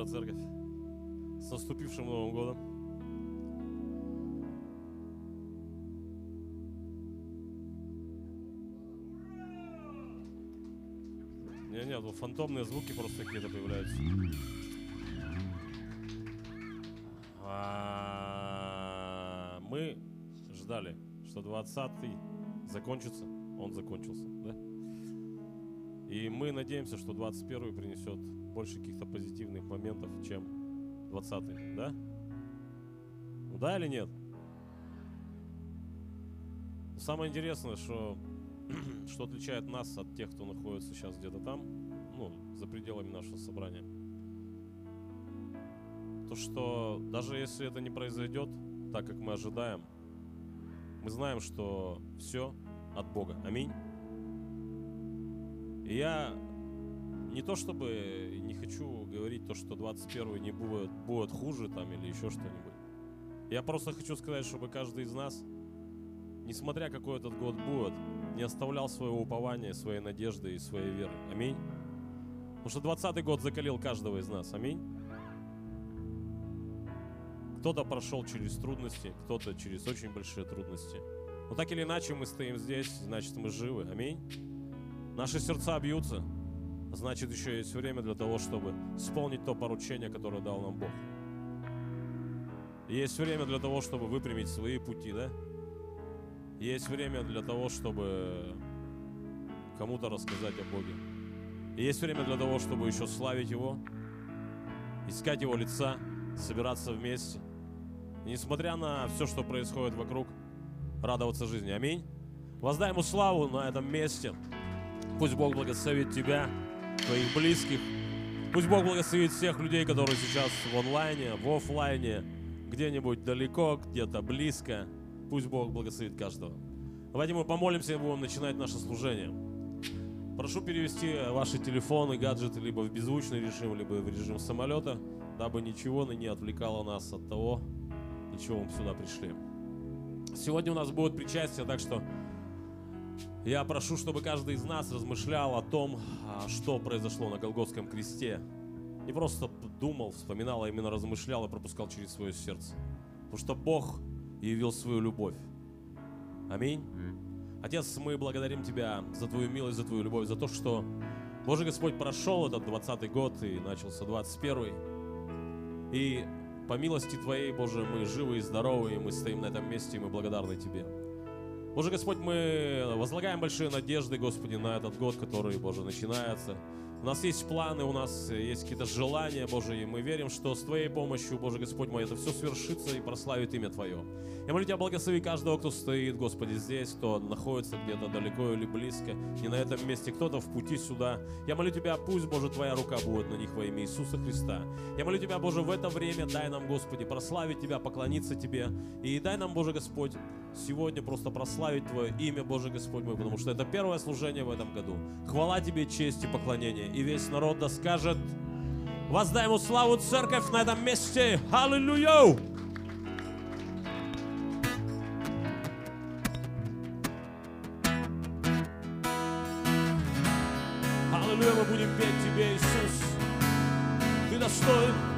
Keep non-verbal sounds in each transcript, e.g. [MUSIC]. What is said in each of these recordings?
Утро, церковь. С наступившим Новым годом. Не-не, тут фантомные звуки просто какие-то появляются. А, Мы ждали, что 20-й закончится. Он закончился, да? И мы надеемся, что 21 принесет больше каких-то позитивных моментов, чем 20 да? Ну да или нет? Самое интересное, что, [CLEARS THROAT] что отличает нас от тех, кто находится сейчас где-то там, ну, за пределами нашего собрания. То, что даже если это не произойдет так, как мы ожидаем, мы знаем, что все от Бога. Аминь. И я не то чтобы не хочу говорить то, что 21 не будет, будет хуже там или еще что-нибудь. Я просто хочу сказать, чтобы каждый из нас, несмотря какой этот год будет, не оставлял своего упования, своей надежды и своей веры. Аминь. Потому что 20 год закалил каждого из нас. Аминь. Кто-то прошел через трудности, кто-то через очень большие трудности. Но так или иначе мы стоим здесь, значит мы живы. Аминь. Наши сердца бьются, значит еще есть время для того, чтобы исполнить то поручение, которое дал нам Бог. Есть время для того, чтобы выпрямить свои пути, да? Есть время для того, чтобы кому-то рассказать о Боге. Есть время для того, чтобы еще славить Его, искать Его лица, собираться вместе. Несмотря на все, что происходит вокруг, радоваться жизни. Аминь. Воздай Ему славу на этом месте. Пусть Бог благословит тебя, твоих близких. Пусть Бог благословит всех людей, которые сейчас в онлайне, в офлайне, где-нибудь далеко, где-то близко. Пусть Бог благословит каждого. Давайте мы помолимся и будем начинать наше служение. Прошу перевести ваши телефоны, гаджеты либо в беззвучный режим, либо в режим самолета, дабы ничего не отвлекало нас от того, для чего мы сюда пришли. Сегодня у нас будет причастие, так что я прошу, чтобы каждый из нас размышлял о том, а, что произошло на Голгофском кресте. Не просто думал, вспоминал, а именно размышлял и пропускал через свое сердце. Потому что Бог явил свою любовь. Аминь. Отец, мы благодарим Тебя за Твою милость, за Твою любовь, за то, что Боже Господь прошел этот 20 год и начался 21 И по милости Твоей, Боже, мы живы и здоровы, и мы стоим на этом месте, и мы благодарны Тебе. Боже Господь, мы возлагаем большие надежды, Господи, на этот год, который, Боже, начинается. У нас есть планы, у нас есть какие-то желания, Боже, и мы верим, что с Твоей помощью, Боже Господь мой, это все свершится и прославит имя Твое. Я молю Тебя, благослови каждого, кто стоит, Господи, здесь, кто находится где-то далеко или близко, не на этом месте, кто-то в пути сюда. Я молю Тебя, пусть, Боже, Твоя рука будет на них во имя Иисуса Христа. Я молю Тебя, Боже, в это время дай нам, Господи, прославить Тебя, поклониться Тебе. И дай нам, Боже Господь, сегодня просто прославить Твое имя, Боже Господь мой, потому что это первое служение в этом году. Хвала Тебе, честь и поклонение. И весь народ да скажет, воздай Ему славу церковь на этом месте. Аллилуйя! Аллилуйя, мы будем петь Тебе, Иисус. Ты достоин.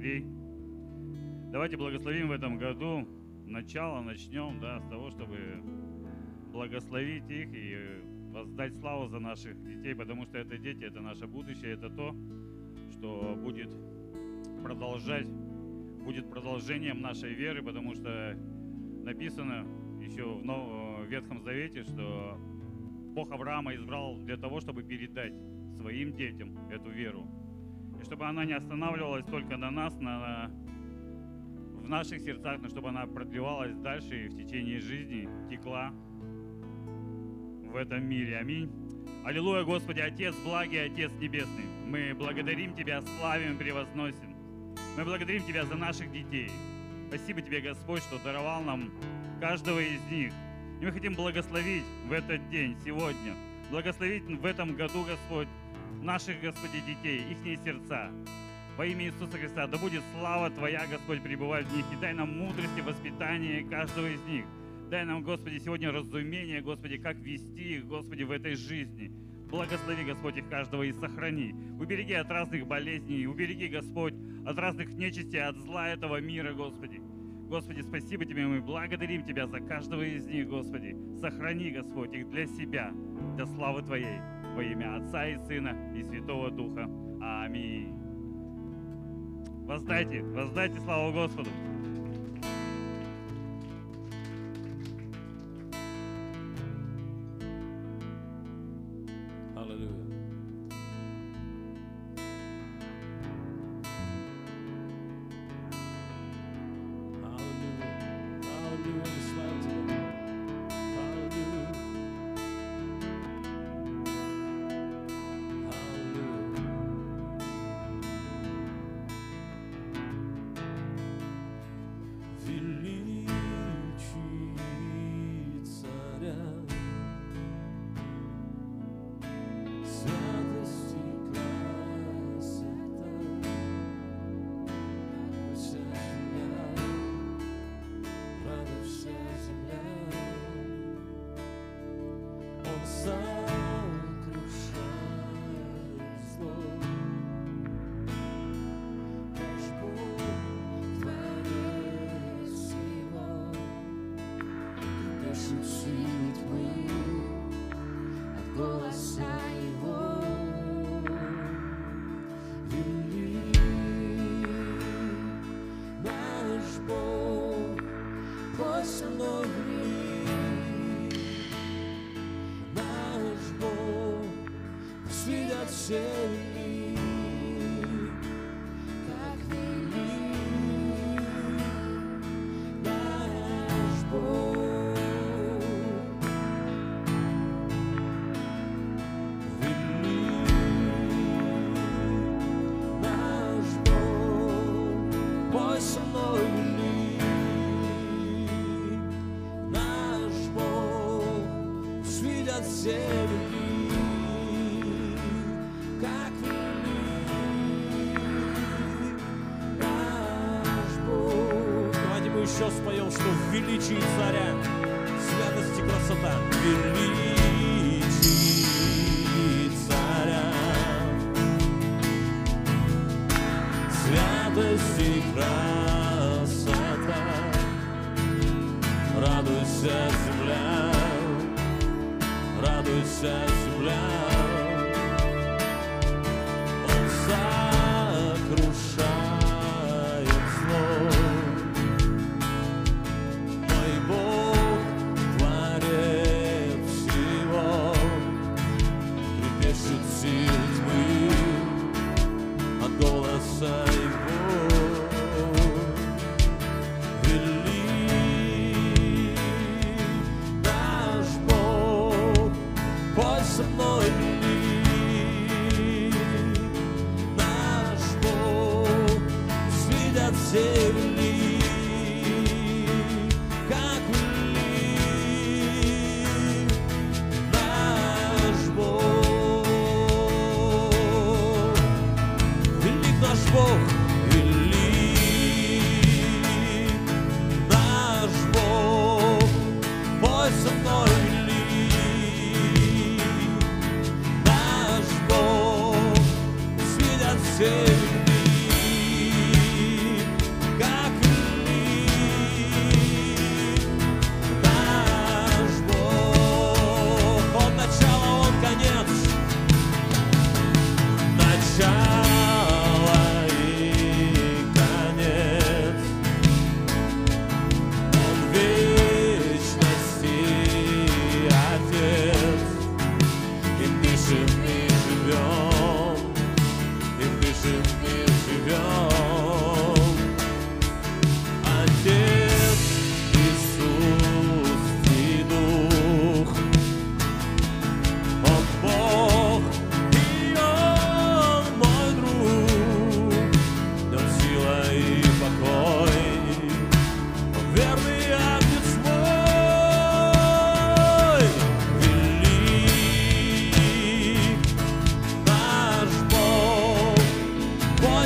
Дочерей. Давайте благословим в этом году. Начало начнем да, с того, чтобы благословить их и воздать славу за наших детей, потому что это дети, это наше будущее, это то, что будет продолжать, будет продолжением нашей веры, потому что написано еще в Новом Ветхом Завете, что Бог Авраама избрал для того, чтобы передать своим детям эту веру. И чтобы она не останавливалась только на нас, на, в наших сердцах, но чтобы она продлевалась дальше и в течение жизни текла в этом мире. Аминь. Аллилуйя, Господи, Отец благий, Отец Небесный. Мы благодарим Тебя, славим, превозносим. Мы благодарим Тебя за наших детей. Спасибо Тебе, Господь, что даровал нам каждого из них. И мы хотим благословить в этот день, сегодня. Благословить в этом году, Господь, наших, Господи, детей, их сердца. Во имя Иисуса Христа, да будет слава Твоя, Господь, пребывать в них. И дай нам мудрости, воспитание каждого из них. Дай нам, Господи, сегодня разумение, Господи, как вести их, Господи, в этой жизни. Благослови, Господь, их каждого и сохрани. Убереги от разных болезней, убереги, Господь, от разных нечисти, от зла этого мира, Господи. Господи, спасибо Тебе, мы благодарим Тебя за каждого из них, Господи. Сохрани, Господь, их для себя, для славы Твоей, во имя Отца и Сына и Святого Духа. Аминь. Воздайте, воздайте славу Господу. еще споем, что величии царя святости красота. Величии царя святости красота. Jesus.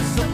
so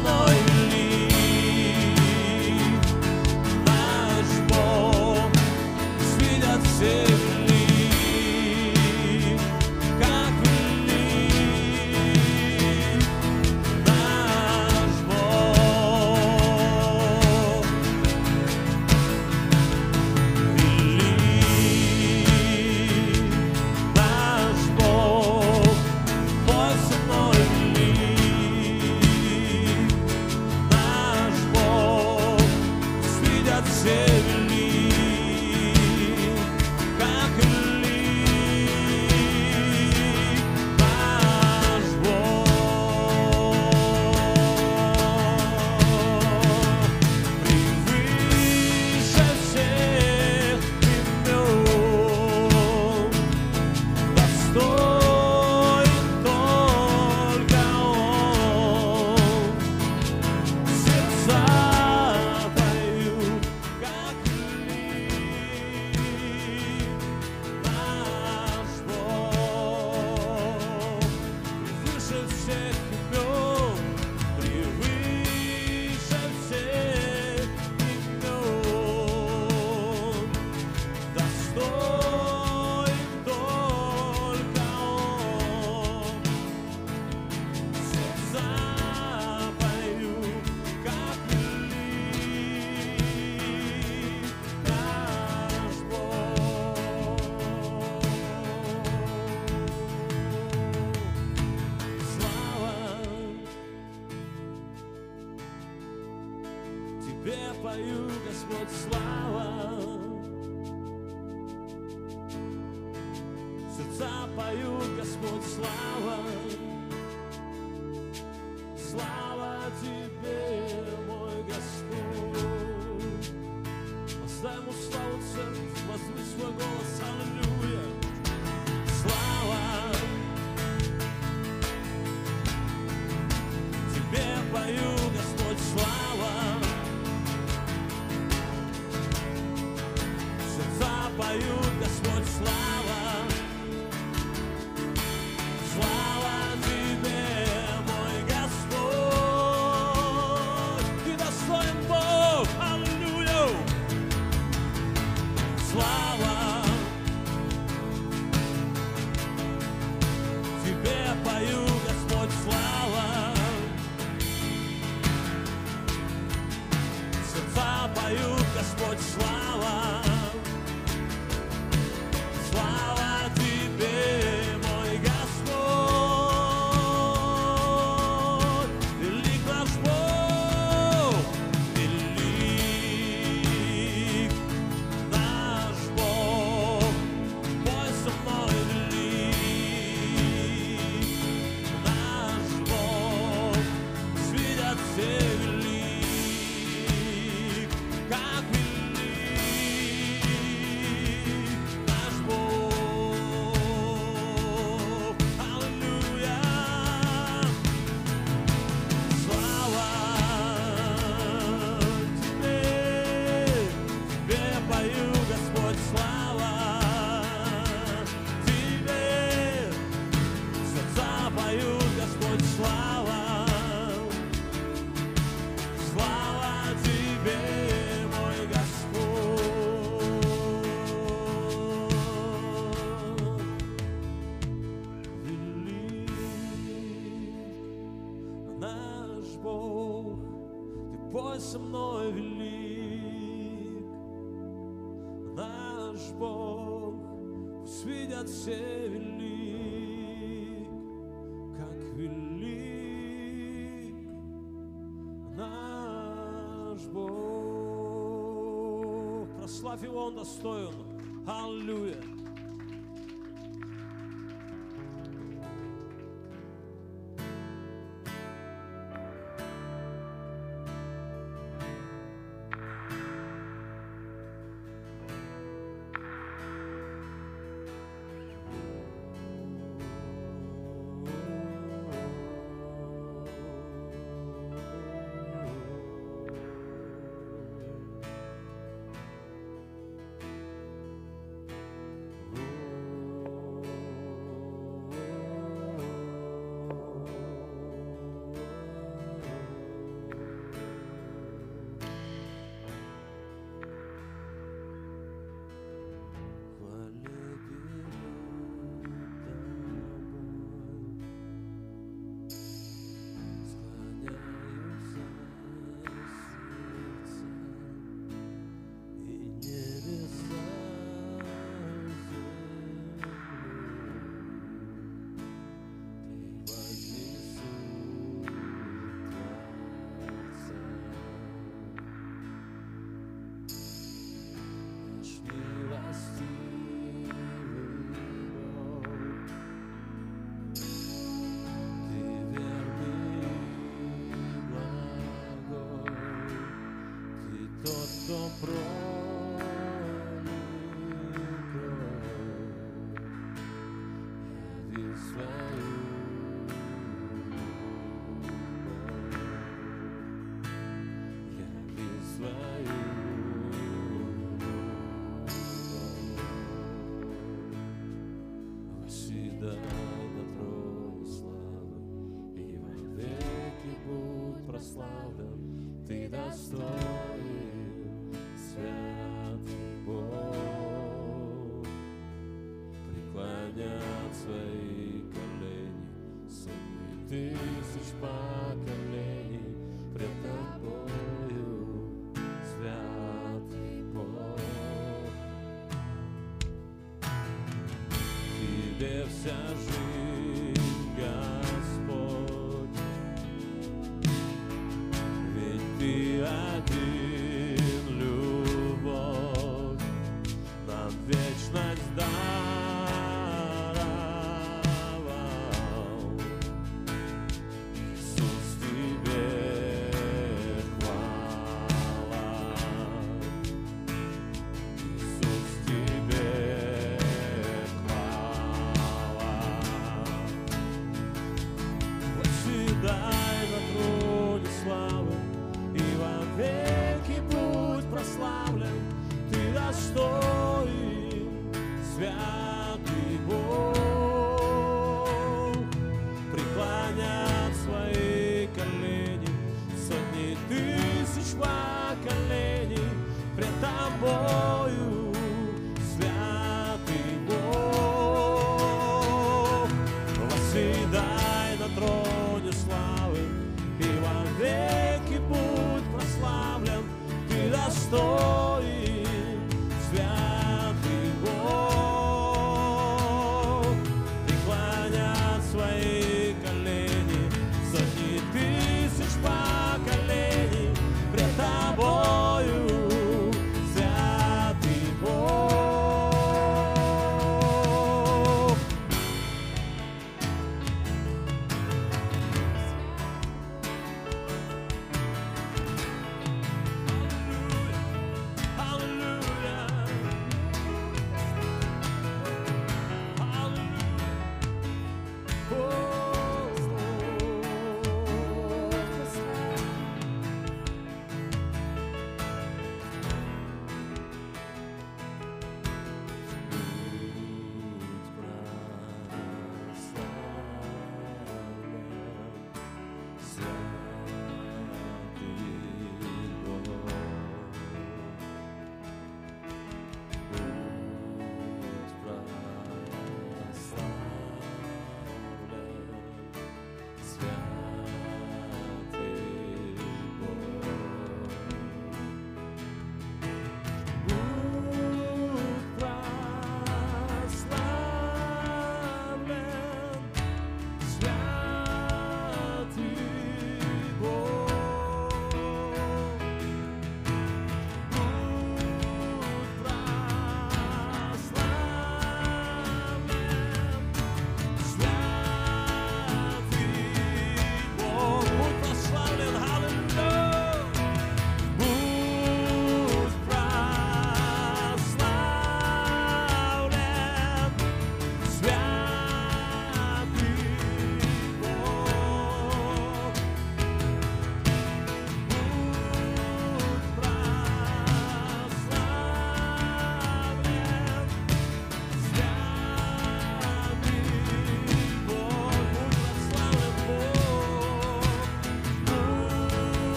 Прославь Его, Он Тебе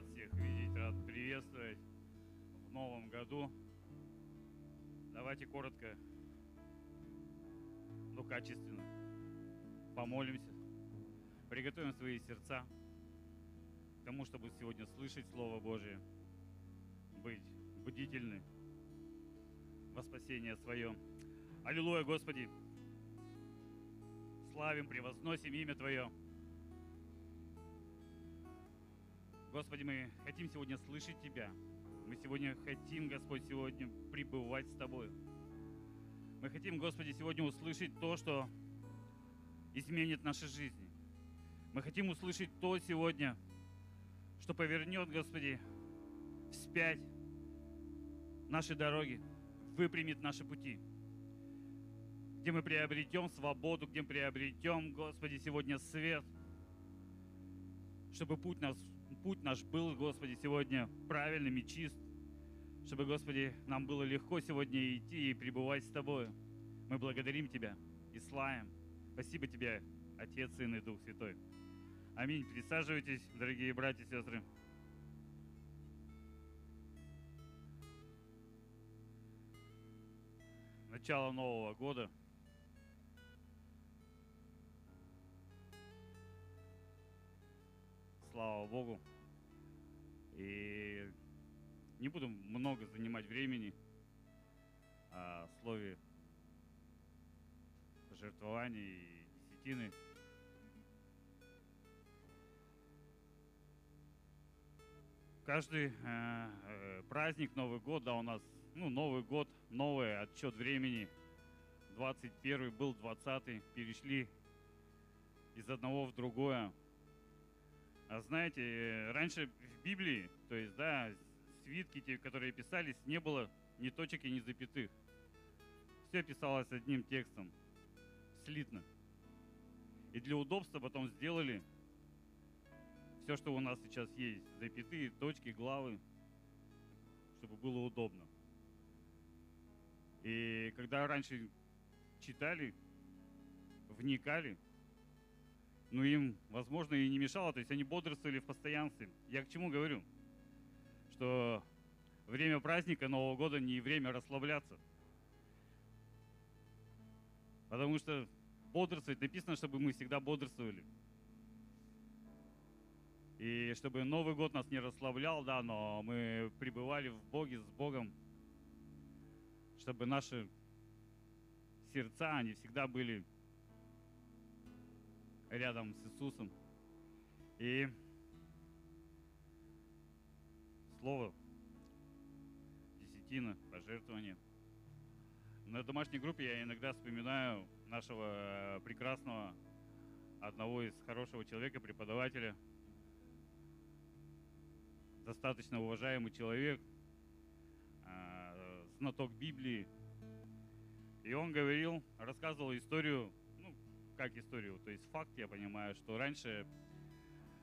Рад всех видеть, рад приветствовать в новом году. Давайте коротко, но качественно помолимся, приготовим свои сердца к тому, чтобы сегодня слышать Слово Божие, быть бдительны во спасение свое. Аллилуйя, Господи! славим, превозносим имя Твое. Господи, мы хотим сегодня слышать Тебя. Мы сегодня хотим, Господь, сегодня пребывать с Тобой. Мы хотим, Господи, сегодня услышать то, что изменит наши жизни. Мы хотим услышать то сегодня, что повернет, Господи, вспять наши дороги, выпрямит наши пути где мы приобретем свободу, где мы приобретем, Господи, сегодня свет, чтобы путь, нас, путь наш был, Господи, сегодня правильным и чист, чтобы, Господи, нам было легко сегодня идти и пребывать с Тобой. Мы благодарим Тебя и славим. Спасибо Тебе, Отец, Сын и Дух Святой. Аминь. Присаживайтесь, дорогие братья и сестры. Начало Нового года – слава Богу. И не буду много занимать времени о слове жертвования и десятины. Каждый э, э, праздник, Новый год, да, у нас, ну, Новый год, новый отчет времени. 21 был 20 перешли из одного в другое. А знаете, э, раньше в Библии, то есть, да, свитки, те, которые писались, не было ни точек и ни запятых. Все писалось одним текстом, слитно. И для удобства потом сделали все, что у нас сейчас есть. Запятые, точки, главы, чтобы было удобно. И когда раньше читали, вникали, ну им, возможно, и не мешало, то есть они бодрствовали в постоянстве. Я к чему говорю? Что время праздника Нового года не время расслабляться. Потому что бодрствовать написано, чтобы мы всегда бодрствовали. И чтобы Новый год нас не расслаблял, да, но мы пребывали в Боге, с Богом, чтобы наши сердца, они всегда были рядом с Иисусом. И слово, десятина, пожертвование. На домашней группе я иногда вспоминаю нашего э, прекрасного, одного из хорошего человека, преподавателя, достаточно уважаемый человек, э, знаток Библии. И он говорил, рассказывал историю как историю, то есть факт, я понимаю, что раньше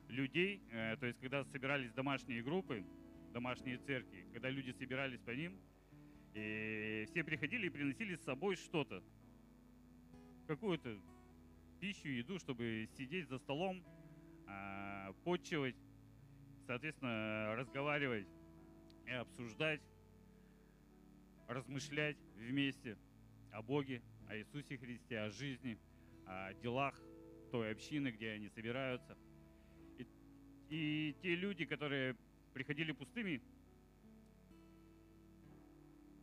людей, э, то есть когда собирались домашние группы, домашние церкви, когда люди собирались по ним, и все приходили и приносили с собой что-то, какую-то пищу, еду, чтобы сидеть за столом, э, подчивать, соответственно, разговаривать и обсуждать, размышлять вместе о Боге, о Иисусе Христе, о жизни – о делах той общины, где они собираются. И, и те люди, которые приходили пустыми,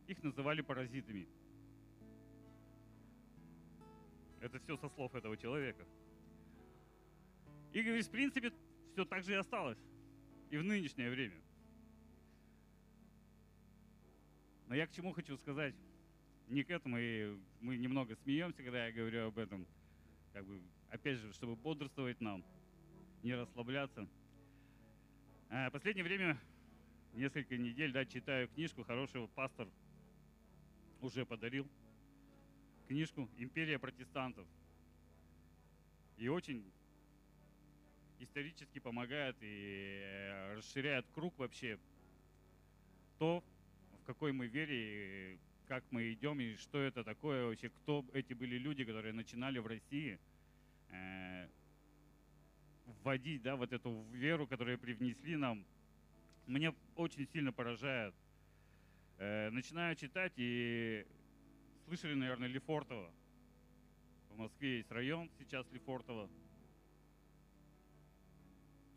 их называли паразитами. Это все со слов этого человека. И говорит, в принципе, все так же и осталось. И в нынешнее время. Но я к чему хочу сказать? Не к этому, и мы немного смеемся, когда я говорю об этом. Как бы, опять же, чтобы бодрствовать нам, не расслабляться. А, последнее время, несколько недель, да, читаю книжку, хорошего пастор уже подарил книжку «Империя протестантов». И очень исторически помогает и э, расширяет круг вообще то, в какой мы вере, как мы идем, и что это такое вообще, кто эти были люди, которые начинали в России э, вводить, да, вот эту веру, которую привнесли нам. Меня очень сильно поражает. Э, начинаю читать и слышали, наверное, Лефортово. В Москве есть район сейчас Лефортово.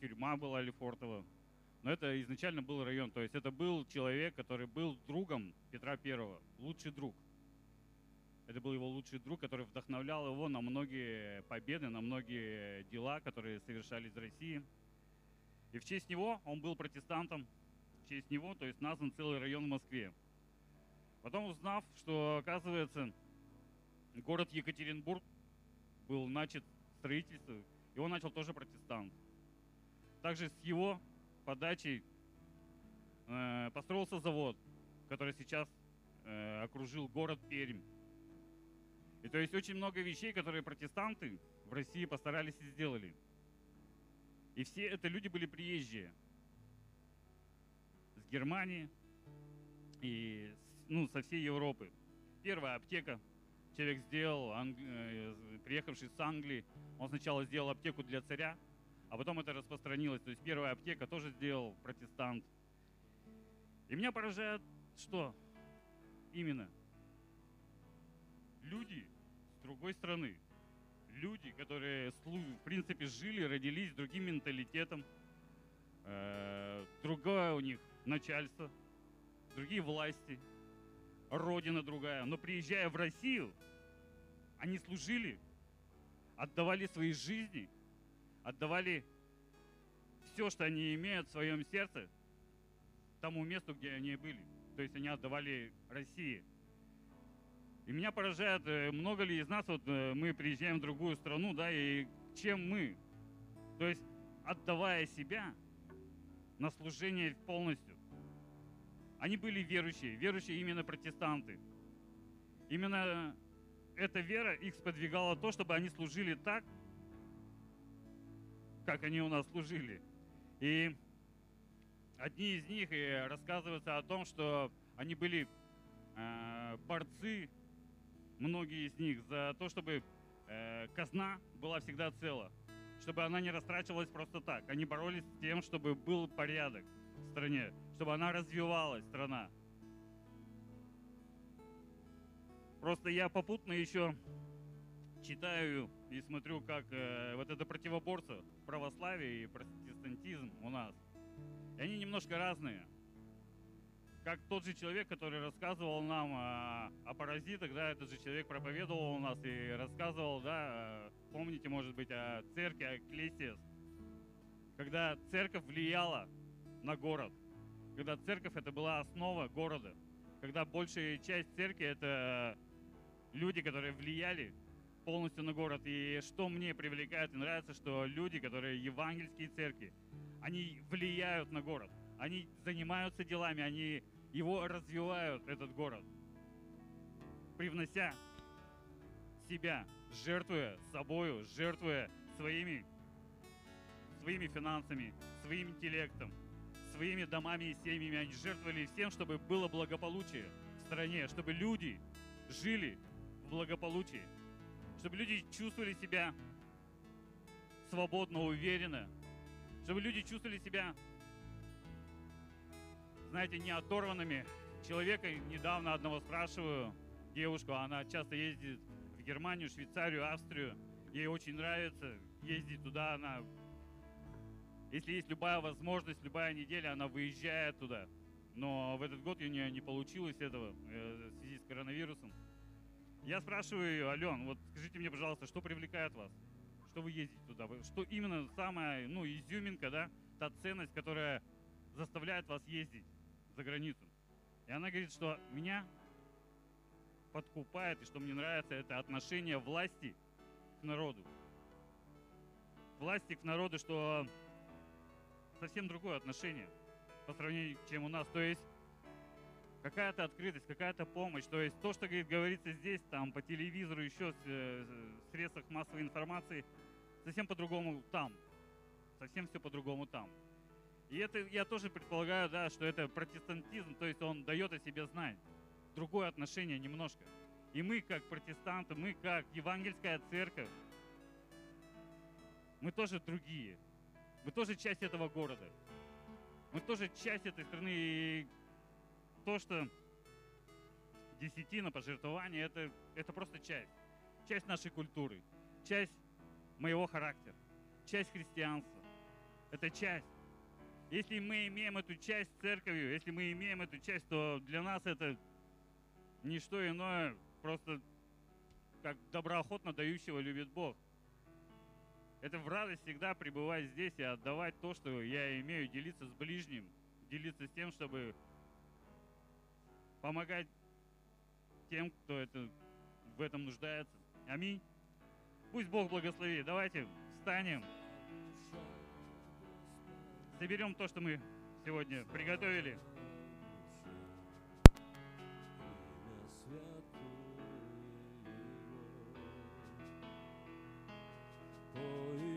Тюрьма была Лефортово. Но это изначально был район. То есть это был человек, который был другом Петра Первого. Лучший друг. Это был его лучший друг, который вдохновлял его на многие победы, на многие дела, которые совершались в России. И в честь него он был протестантом. В честь него, то есть назван целый район в Москве. Потом узнав, что, оказывается, город Екатеринбург был начат строительство, и он начал тоже протестант. Также с его подачей э, построился завод, который сейчас э, окружил город Пермь. И то есть очень много вещей, которые протестанты в России постарались и сделали. И все это люди были приезжие с Германии и ну, со всей Европы. Первая аптека человек сделал, англи- э, приехавший с Англии, он сначала сделал аптеку для царя, а потом это распространилось. То есть первая аптека тоже сделал протестант. И меня поражает, что именно люди с другой стороны, люди, которые, в принципе, жили, родились с другим менталитетом, э, другое у них начальство, другие власти, родина другая. Но приезжая в Россию, они служили, отдавали свои жизни, отдавали все, что они имеют в своем сердце, тому месту, где они были. То есть они отдавали России. И меня поражает, э, много ли из нас, вот э, мы приезжаем в другую страну, да, и чем мы? То есть отдавая себя на служение полностью. Они были верующие, верующие именно протестанты. Именно эта вера их сподвигала то, чтобы они служили так, как они у нас служили. И одни из них и рассказывается о том, что они были э, борцы, многие из них, за то, чтобы э, казна была всегда цела, чтобы она не растрачивалась просто так. Они боролись с тем, чтобы был порядок в стране, чтобы она развивалась, страна. Просто я попутно еще читаю и смотрю, как э, вот это противоборство православия и протестантизм у нас. И они немножко разные. Как тот же человек, который рассказывал нам о, о паразитах, да, этот же человек проповедовал у нас и рассказывал, да, э, помните, может быть, о церкви, о Экклесиас, когда церковь влияла на город, когда церковь это была основа города, когда большая часть церкви это люди, которые влияли полностью на город. И что мне привлекает и нравится, что люди, которые евангельские церкви, они влияют на город. Они занимаются делами, они его развивают, этот город, привнося себя, жертвуя собою, жертвуя своими, своими финансами, своим интеллектом, своими домами и семьями. Они жертвовали всем, чтобы было благополучие в стране, чтобы люди жили в благополучии, чтобы люди чувствовали себя свободно, уверенно, чтобы люди чувствовали себя, знаете, не оторванными. Человека недавно одного спрашиваю, девушку, она часто ездит в Германию, Швейцарию, Австрию. Ей очень нравится ездить туда, она... Если есть любая возможность, любая неделя, она выезжает туда но в этот год у нее не получилось этого э, в связи с коронавирусом. Я спрашиваю Ален, вот скажите мне, пожалуйста, что привлекает вас? Что вы ездите туда? Что именно самая, ну, изюминка, да, та ценность, которая заставляет вас ездить за границу? И она говорит, что меня подкупает, и что мне нравится, это отношение власти к народу. Власти к народу, что совсем другое отношение по сравнению, чем у нас. То есть какая-то открытость, какая-то помощь. То есть то, что говорит, говорится здесь, там, по телевизору, еще э, в средствах массовой информации, совсем по-другому там. Совсем все по-другому там. И это я тоже предполагаю, да, что это протестантизм, то есть он дает о себе знать. Другое отношение немножко. И мы, как протестанты, мы, как евангельская церковь, мы тоже другие. Мы тоже часть этого города. Мы тоже часть этой страны. И то, что десятина, пожертвование, это, это просто часть. Часть нашей культуры. Часть моего характера. Часть христианства. Это часть. Если мы имеем эту часть церковью, если мы имеем эту часть, то для нас это не что иное, просто как доброохотно дающего любит Бог. Это в радость всегда пребывать здесь и отдавать то, что я имею, делиться с ближним, делиться с тем, чтобы помогать тем, кто это, в этом нуждается. Аминь. Пусть Бог благословит. Давайте встанем. Соберем то, что мы сегодня приготовили. Пойму,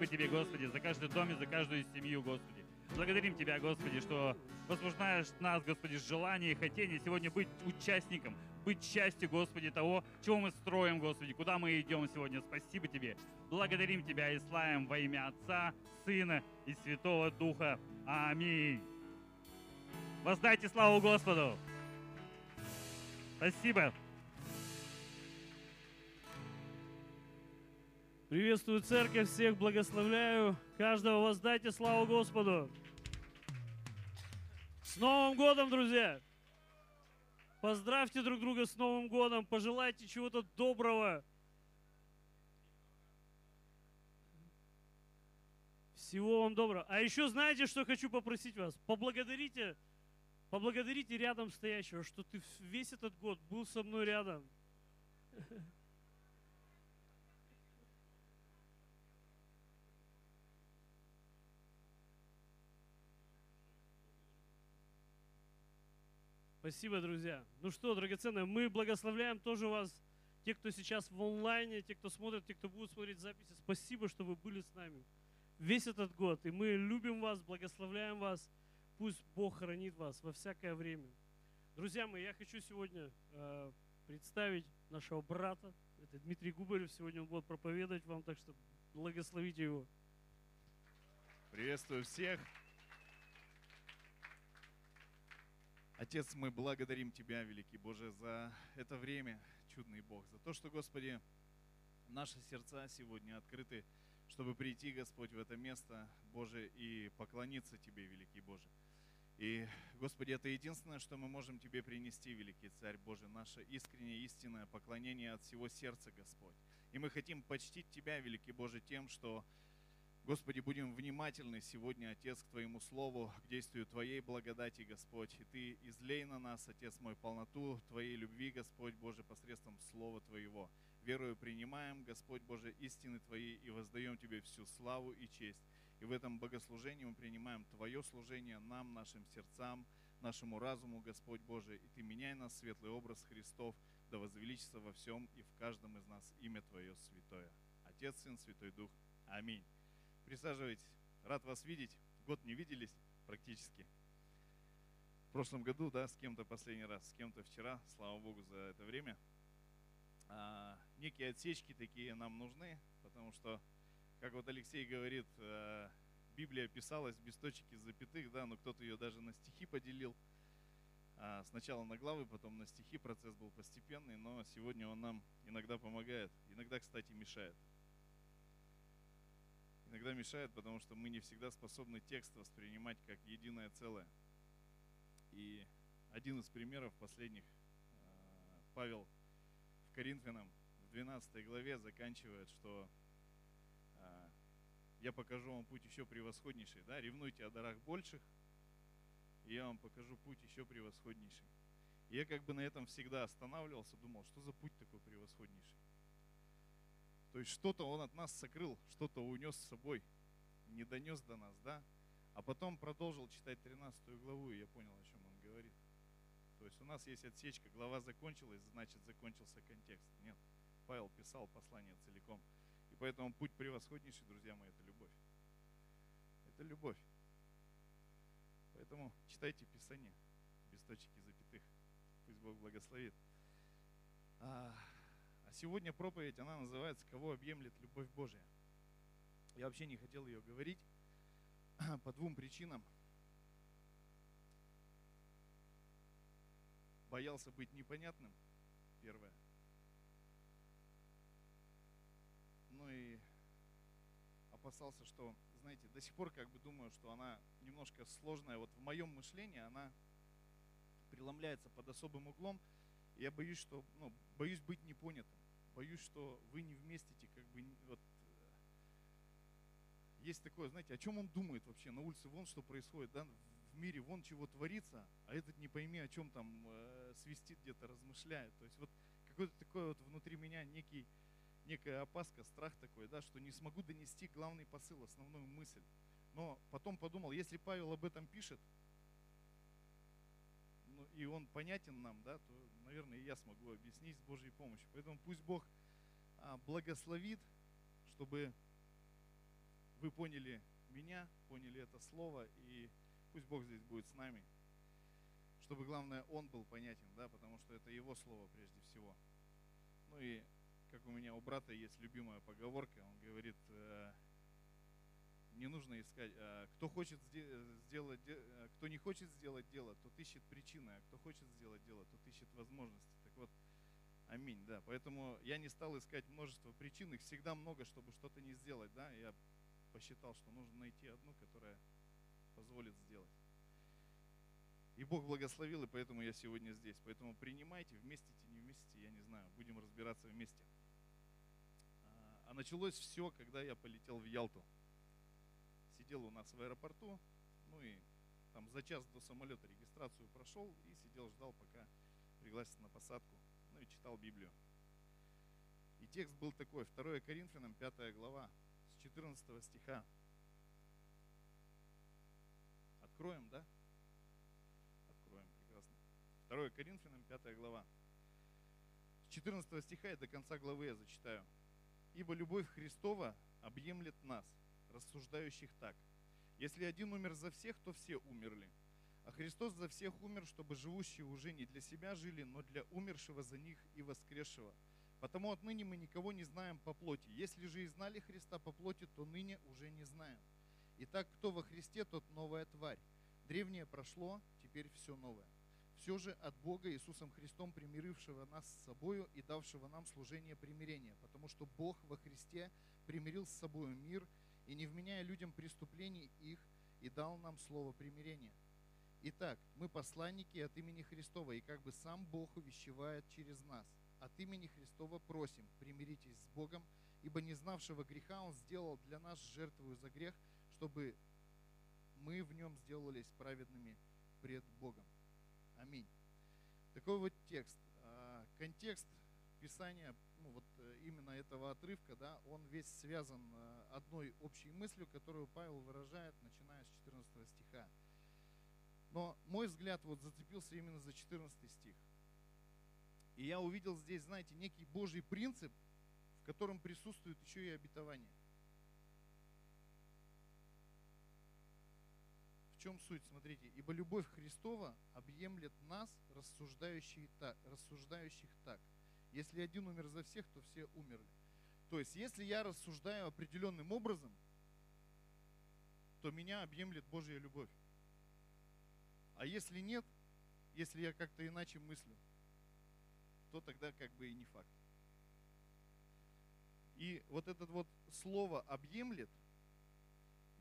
Спасибо Тебе, Господи, за каждый дом и за каждую семью, Господи. Благодарим Тебя, Господи, что возбуждаешь нас, Господи, желание и хотение сегодня быть участником, быть частью, Господи, того, чего мы строим, Господи, куда мы идем сегодня. Спасибо Тебе. Благодарим Тебя и славим во имя Отца, Сына и Святого Духа. Аминь. Воздайте славу Господу. Спасибо. Приветствую церковь, всех благословляю. Каждого воздайте славу Господу. С Новым годом, друзья! Поздравьте друг друга с Новым годом, пожелайте чего-то доброго. Всего вам доброго. А еще знаете, что хочу попросить вас? Поблагодарите, поблагодарите рядом стоящего, что ты весь этот год был со мной рядом. Спасибо, друзья. Ну что, драгоценные, мы благословляем тоже вас, те, кто сейчас в онлайне, те, кто смотрит, те, кто будет смотреть записи. Спасибо, что вы были с нами весь этот год. И мы любим вас, благословляем вас. Пусть Бог хранит вас во всякое время. Друзья мои, я хочу сегодня э, представить нашего брата. Это Дмитрий Губарев. Сегодня он будет проповедовать вам, так что благословите его. Приветствую всех. Отец, мы благодарим Тебя, великий Боже, за это время, чудный Бог, за то, что, Господи, наши сердца сегодня открыты, чтобы прийти, Господь, в это место, Боже, и поклониться Тебе, великий Боже. И, Господи, это единственное, что мы можем Тебе принести, великий Царь Боже, наше искреннее, истинное поклонение от всего сердца, Господь. И мы хотим почтить Тебя, великий Боже, тем, что Господи, будем внимательны сегодня, Отец, к Твоему Слову, к действию Твоей благодати, Господь. И Ты излей на нас, Отец мой, полноту Твоей любви, Господь Боже, посредством Слова Твоего. Верую принимаем, Господь Боже, истины Твои и воздаем Тебе всю славу и честь. И в этом богослужении мы принимаем Твое служение нам, нашим сердцам, нашему разуму, Господь Боже. И Ты меняй нас, светлый образ Христов, да возвеличится во всем и в каждом из нас имя Твое святое. Отец, Сын, Святой Дух. Аминь. Присаживайтесь. Рад вас видеть. Год не виделись практически. В прошлом году, да, с кем-то последний раз, с кем-то вчера, слава Богу за это время. А, некие отсечки такие нам нужны, потому что, как вот Алексей говорит, э, Библия писалась без точек и запятых, да, но кто-то ее даже на стихи поделил. А, сначала на главы, потом на стихи, процесс был постепенный, но сегодня он нам иногда помогает, иногда, кстати, мешает. Иногда мешает, потому что мы не всегда способны текст воспринимать как единое целое. И один из примеров последних, э, Павел в Коринфянам в 12 главе заканчивает, что э, я покажу вам путь еще превосходнейший. Да? Ревнуйте о дарах больших, и я вам покажу путь еще превосходнейший. И я как бы на этом всегда останавливался, думал, что за путь такой превосходнейший. То есть что-то он от нас сокрыл, что-то унес с собой, не донес до нас, да? А потом продолжил читать 13 главу, и я понял, о чем он говорит. То есть у нас есть отсечка, глава закончилась, значит закончился контекст. Нет, Павел писал послание целиком. И поэтому путь превосходнейший, друзья мои, это любовь. Это любовь. Поэтому читайте Писание без точек и запятых. Пусть Бог благословит. А, сегодня проповедь, она называется «Кого объемлет любовь Божия». Я вообще не хотел ее говорить [CLEARS THROAT] по двум причинам. Боялся быть непонятным, первое. Ну и опасался, что, знаете, до сих пор как бы думаю, что она немножко сложная. Вот в моем мышлении она преломляется под особым углом. Я боюсь, что, ну, боюсь быть непонятым. Боюсь, что вы не вместите, как бы, вот, есть такое, знаете, о чем он думает вообще на улице, вон что происходит, да, в мире, вон чего творится, а этот не пойми, о чем там э, свистит где-то, размышляет. То есть вот какой-то такой вот внутри меня некий, некая опаска, страх такой, да, что не смогу донести главный посыл, основную мысль. Но потом подумал, если Павел об этом пишет, ну, и он понятен нам, да, то, наверное, и я смогу объяснить с Божьей помощью. Поэтому пусть Бог а, благословит, чтобы вы поняли меня, поняли это слово, и пусть Бог здесь будет с нами, чтобы, главное, Он был понятен, да, потому что это Его слово прежде всего. Ну и, как у меня у брата есть любимая поговорка, он говорит, э, не нужно искать, э, кто хочет сделать, э, кто не хочет сделать дело, тот ищет причины, а кто хочет сделать дело, тот ищет возможности. Так вот, аминь, да. Поэтому я не стал искать множество причин, их всегда много, чтобы что-то не сделать, да. Я посчитал, что нужно найти одну, которая позволит сделать. И Бог благословил, и поэтому я сегодня здесь. Поэтому принимайте, вместите, не вместите, я не знаю, будем разбираться вместе. А, а началось все, когда я полетел в Ялту. Сидел у нас в аэропорту, ну и там за час до самолета регистрацию прошел и сидел, ждал, пока пригласят на посадку. Ну и читал Библию. И текст был такой, 2 Коринфянам, 5 глава, 14 стиха. Откроем, да? Откроем, прекрасно. 2 Коринфянам, 5 глава. С 14 стиха и до конца главы я зачитаю. «Ибо любовь Христова объемлет нас, рассуждающих так. Если один умер за всех, то все умерли. А Христос за всех умер, чтобы живущие уже не для себя жили, но для умершего за них и воскресшего – Потому отныне мы никого не знаем по плоти. Если же и знали Христа по плоти, то ныне уже не знаем. Итак, кто во Христе, тот новая тварь. Древнее прошло, теперь все новое. Все же от Бога Иисусом Христом, примирившего нас с собою и давшего нам служение примирения, потому что Бог во Христе примирил с собою мир и не вменяя людям преступлений их, и дал нам слово примирения. Итак, мы посланники от имени Христова, и как бы сам Бог увещевает через нас – от имени Христова просим, примиритесь с Богом, ибо не знавшего греха Он сделал для нас жертвую за грех, чтобы мы в нем сделались праведными пред Богом. Аминь. Такой вот текст. А, Контекст Писания, ну вот э, именно этого отрывка, да, он весь связан э, одной общей мыслью, которую Павел выражает, начиная с 14 стиха. Но мой взгляд вот зацепился именно за 14 стих. И я увидел здесь, знаете, некий Божий принцип, в котором присутствует еще и обетование. В чем суть? Смотрите, ибо любовь Христова объемлет нас, рассуждающих так, рассуждающих так. Если один умер за всех, то все умерли. То есть, если я рассуждаю определенным образом, то меня объемлет Божья любовь. А если нет, если я как-то иначе мыслю, то тогда как бы и не факт. И вот это вот слово объемлет,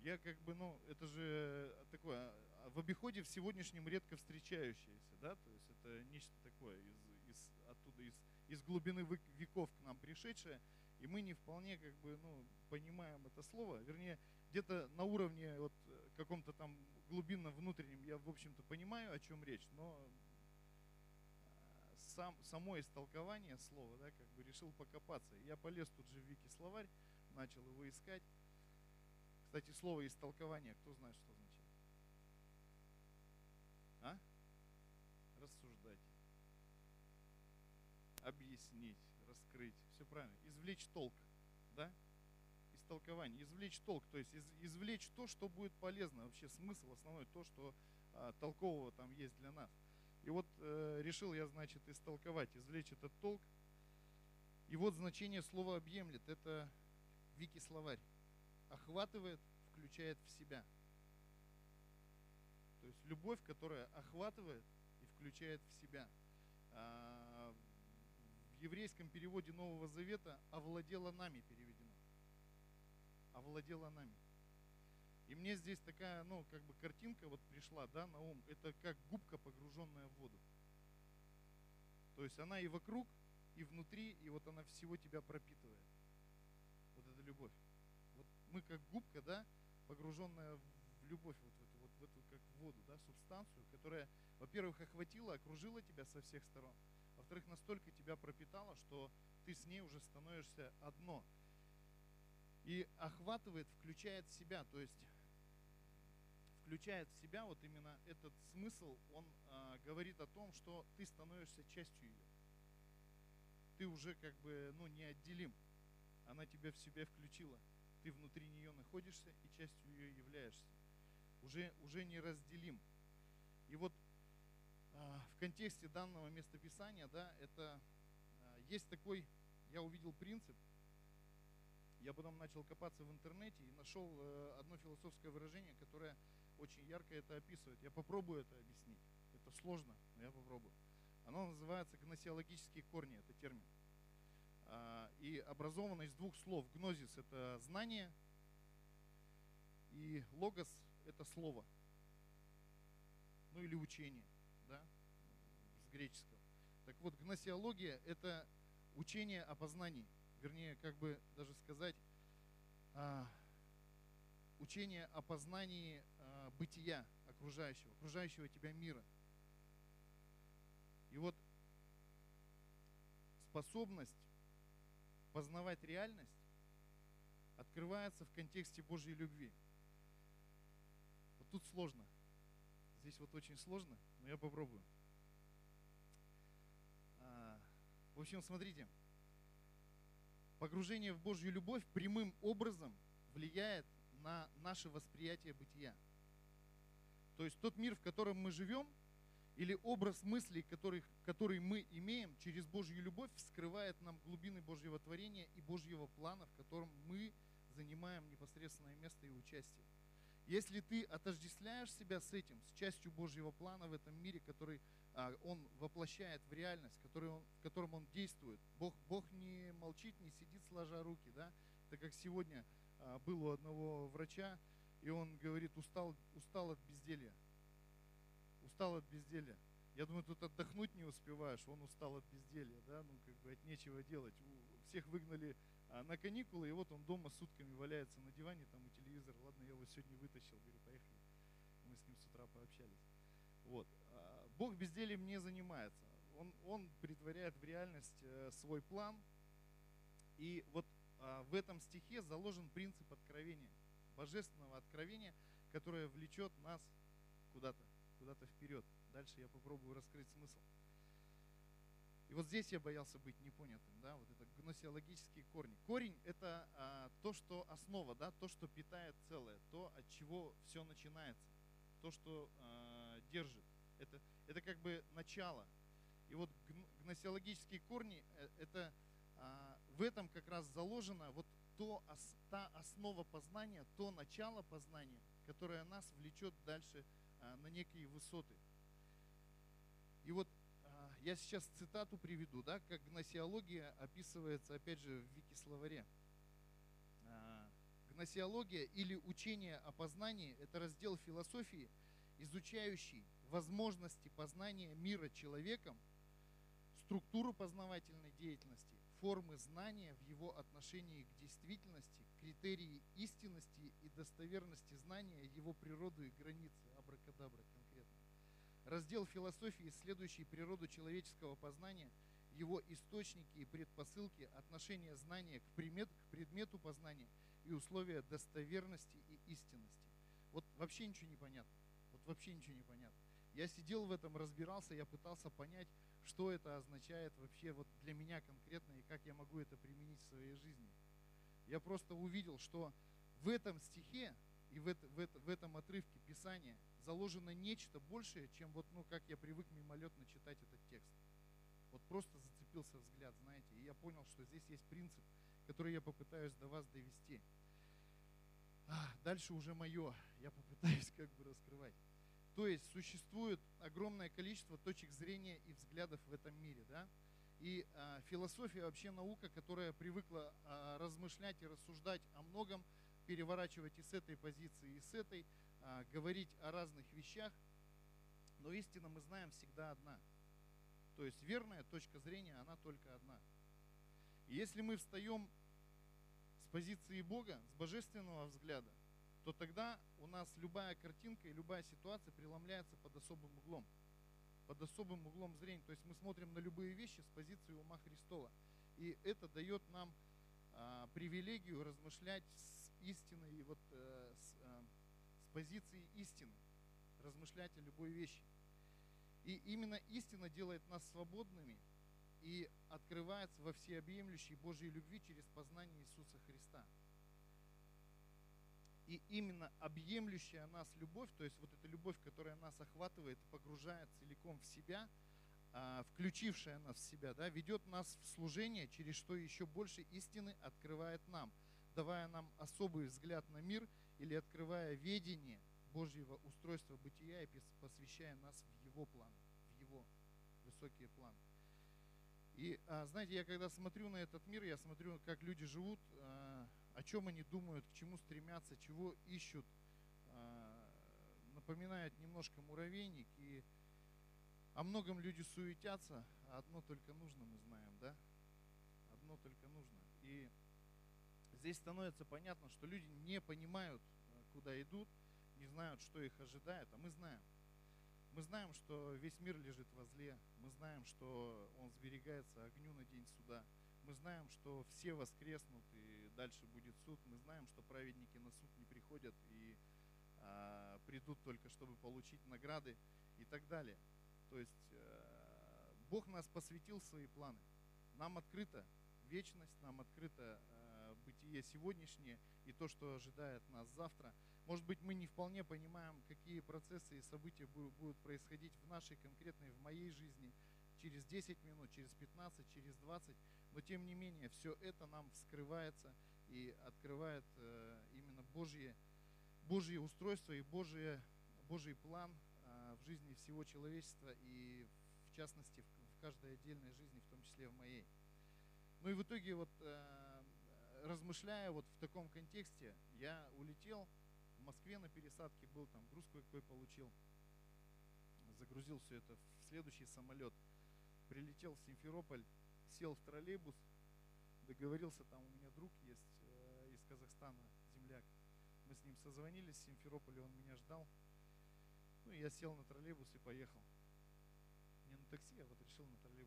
я как бы, ну, это же такое, а, в обиходе в сегодняшнем редко встречающееся, да, то есть это нечто такое из, из оттуда, из, из глубины век- веков к нам пришедшее, и мы не вполне как бы, ну, понимаем это слово, вернее, где-то на уровне вот э, каком-то там глубинном внутреннем я, в общем-то, понимаю, о чем речь, но а, сам, само истолкование слова, да, как бы решил покопаться. Я полез тут же в Вики словарь, начал его искать. Кстати, слово истолкование, кто знает, что означает? А? Рассуждать. Объяснить, раскрыть. Все правильно. Извлечь толк. Да? Истолкование. Извлечь толк. То есть из, извлечь то, что будет полезно. Вообще смысл основной, то, что а, толкового там есть для нас. И вот э, решил я, значит, истолковать, извлечь этот толк. И вот значение слова объемлет. Это Вики словарь охватывает, включает в себя. То есть любовь, которая охватывает и включает в себя. А, В еврейском переводе Нового Завета овладела нами переведено. Овладела нами. И мне здесь такая, ну, как бы картинка вот пришла, да, на ум. Это как губка, погруженная в воду. То есть она и вокруг, и внутри, и вот она всего тебя пропитывает. Вот эта любовь. Вот мы как губка, да, погруженная в любовь, вот в эту, вот в эту как в воду, да, субстанцию, которая, во-первых, охватила, окружила тебя со всех сторон, во-вторых, настолько тебя пропитала, что ты с ней уже становишься одно. И охватывает, включает в себя, то есть включает в себя вот именно этот смысл, он а, говорит о том, что ты становишься частью ее. Ты уже как бы, ну, неотделим. Она тебя в себя включила. Ты внутри нее находишься и частью ее являешься. Уже, уже неразделим. И вот в контексте данного местописания, да, это а, есть такой, я увидел принцип, я потом начал копаться в интернете и нашел э, одно философское выражение, которое очень ярко это описывает. Я попробую это объяснить. Это сложно, но я попробую. Оно называется гносеологические корни, это термин. А, И образовано из двух слов. Гнозис – это знание, и логос – это слово. Ну или учение, с греческого. Так вот, гносеология – это учение о познании. Вернее, как бы даже сказать, а, учение о познании а, бытия окружающего, окружающего тебя мира. И вот способность познавать реальность открывается в контексте Божьей любви. Вот тут сложно. Здесь вот очень сложно, но я попробую. В общем, смотрите. Погружение в Божью любовь прямым образом влияет на наше восприятие бытия. То есть тот мир, в котором мы живем, или образ мыслей, который, который мы имеем через Божью любовь, вскрывает нам глубины Божьего творения и Божьего плана, в котором мы занимаем непосредственное место и участие. Если ты отождествляешь себя с этим, с частью Божьего плана в этом мире, который а, Он воплощает в реальность, который он, в котором Он действует, Бог, Бог не молчит, не сидит сложа руки, да? Это как сегодня а, был у одного врача, и он говорит, устал, устал от безделья. Устал от безделья. Я думаю, тут отдохнуть не успеваешь, он устал от безделья, да, ну как бы от нечего делать. Всех выгнали на каникулы, и вот он дома сутками валяется на диване, там у телевизора. Ладно, я его сегодня вытащил, говорю, поехали. Мы с ним с утра пообщались. Вот. А, Бог бездельем не занимается. Он, он притворяет в реальность э, свой план. И вот а, в этом стихе заложен принцип откровения, божественного откровения, которое влечет нас куда-то, куда-то вперед. Дальше я попробую раскрыть смысл. И вот здесь я боялся быть непонятым, да, вот это гносеологические корни. Корень – это а, то, что основа, да, то, что питает целое, то, от чего все начинается, то, что а, держит. Это, это как бы начало. И вот гн- гносеологические корни э, – это а, в этом как раз заложено вот то, та основа познания, то начало познания, которое нас влечет дальше а, на некие высоты. И вот я сейчас цитату приведу, да, как гносеология описывается, опять же, в Вики-словаре. А, Гносеология или учение о познании – это раздел философии, изучающий возможности познания мира человеком, структуру познавательной деятельности, формы знания в его отношении к действительности, критерии истинности и достоверности знания, его природу и границы, абракадабра. Раздел философии, исследующий природу человеческого познания, его источники и предпосылки, отношение знания к, примет- к предмету познания и условия достоверности и истинности. Вот вообще ничего не понятно. Вот вообще ничего не понятно. Я сидел в этом, разбирался, я пытался понять, что это означает вообще вот для меня конкретно и как я могу это применить в своей жизни. Я просто увидел, что в этом стихе и в, это- в это- в этом отрывке Писания заложено нечто большее, чем вот, ну, как я привык мимолетно читать этот текст. Вот просто зацепился взгляд, знаете, и я понял, что здесь есть принцип, который я попытаюсь до вас довести. А, Дальше уже мое, я попытаюсь как бы раскрывать. То есть существует огромное количество точек зрения и взглядов в этом мире, да? И а, философия вообще наука, которая привыкла а, размышлять и рассуждать о многом, переворачивать и с этой позиции, и с этой, а, говорить о разных вещах, но истина мы знаем всегда одна. То есть верная точка зрения, она только одна. И если мы встаем с позиции Бога, с божественного взгляда, то тогда у нас любая картинка и любая ситуация преломляется под особым углом. Под особым углом зрения. То есть мы смотрим на любые вещи с позиции ума Христова. И это дает нам а, привилегию размышлять с истиной, и вот, э, с, э, с позиции истины, размышлять о любой вещи. И именно истина делает нас свободными и открывается во всеобъемлющей Божьей любви через познание Иисуса Христа. И именно объемлющая нас любовь, то есть вот эта любовь, которая нас охватывает и погружает целиком в себя, а, включившая нас в себя, да, ведет нас в служение, через что еще больше истины открывает нам, давая нам особый взгляд на мир или открывая ведение Божьего устройства бытия и пос- посвящая нас в Его план, в Его высокие планы. И а, знаете, я когда смотрю на этот мир, я смотрю, как люди живут, а, о чем они думают, к чему стремятся, чего ищут, а, напоминает немножко муравейник. И о многом люди суетятся, а одно только нужно, мы знаем, да? Одно только нужно. И здесь становится понятно, что люди не понимают, а, куда идут, не знают, что их ожидает, а мы знаем. Мы знаем, что весь мир лежит во зле. Мы знаем, что он сберегается огню на день суда. Мы знаем, что все воскреснут и дальше будет суд. Мы знаем, что праведники на суд не приходят и а, придут только, чтобы получить награды и так далее. То есть э, Бог нас посвятил свои планы. Нам открыта вечность, нам открыто э, бытие сегодняшнее и то, что ожидает нас завтра. Может быть, мы не вполне понимаем, какие процессы и события бу- будут происходить в нашей конкретной, в моей жизни через 10 минут, через 15, через 20, но тем не менее все это нам вскрывается и открывает э, именно Божье, Божье устройство и Божье, Божий план а, в жизни всего человечества и в частности в каждой отдельной жизни, в том числе в моей. Ну и в итоге вот э, размышляя вот в таком контексте, я улетел в Москве на пересадке был, там груз кое-какой получил, загрузил все это в следующий самолет, прилетел в Симферополь, сел в троллейбус, договорился, там у меня друг есть э, из Казахстана, земляк. Мы с ним созвонились в Симферополе, он меня ждал. Ну, я сел на троллейбус и поехал. Не на такси, а вот решил на прокатиться.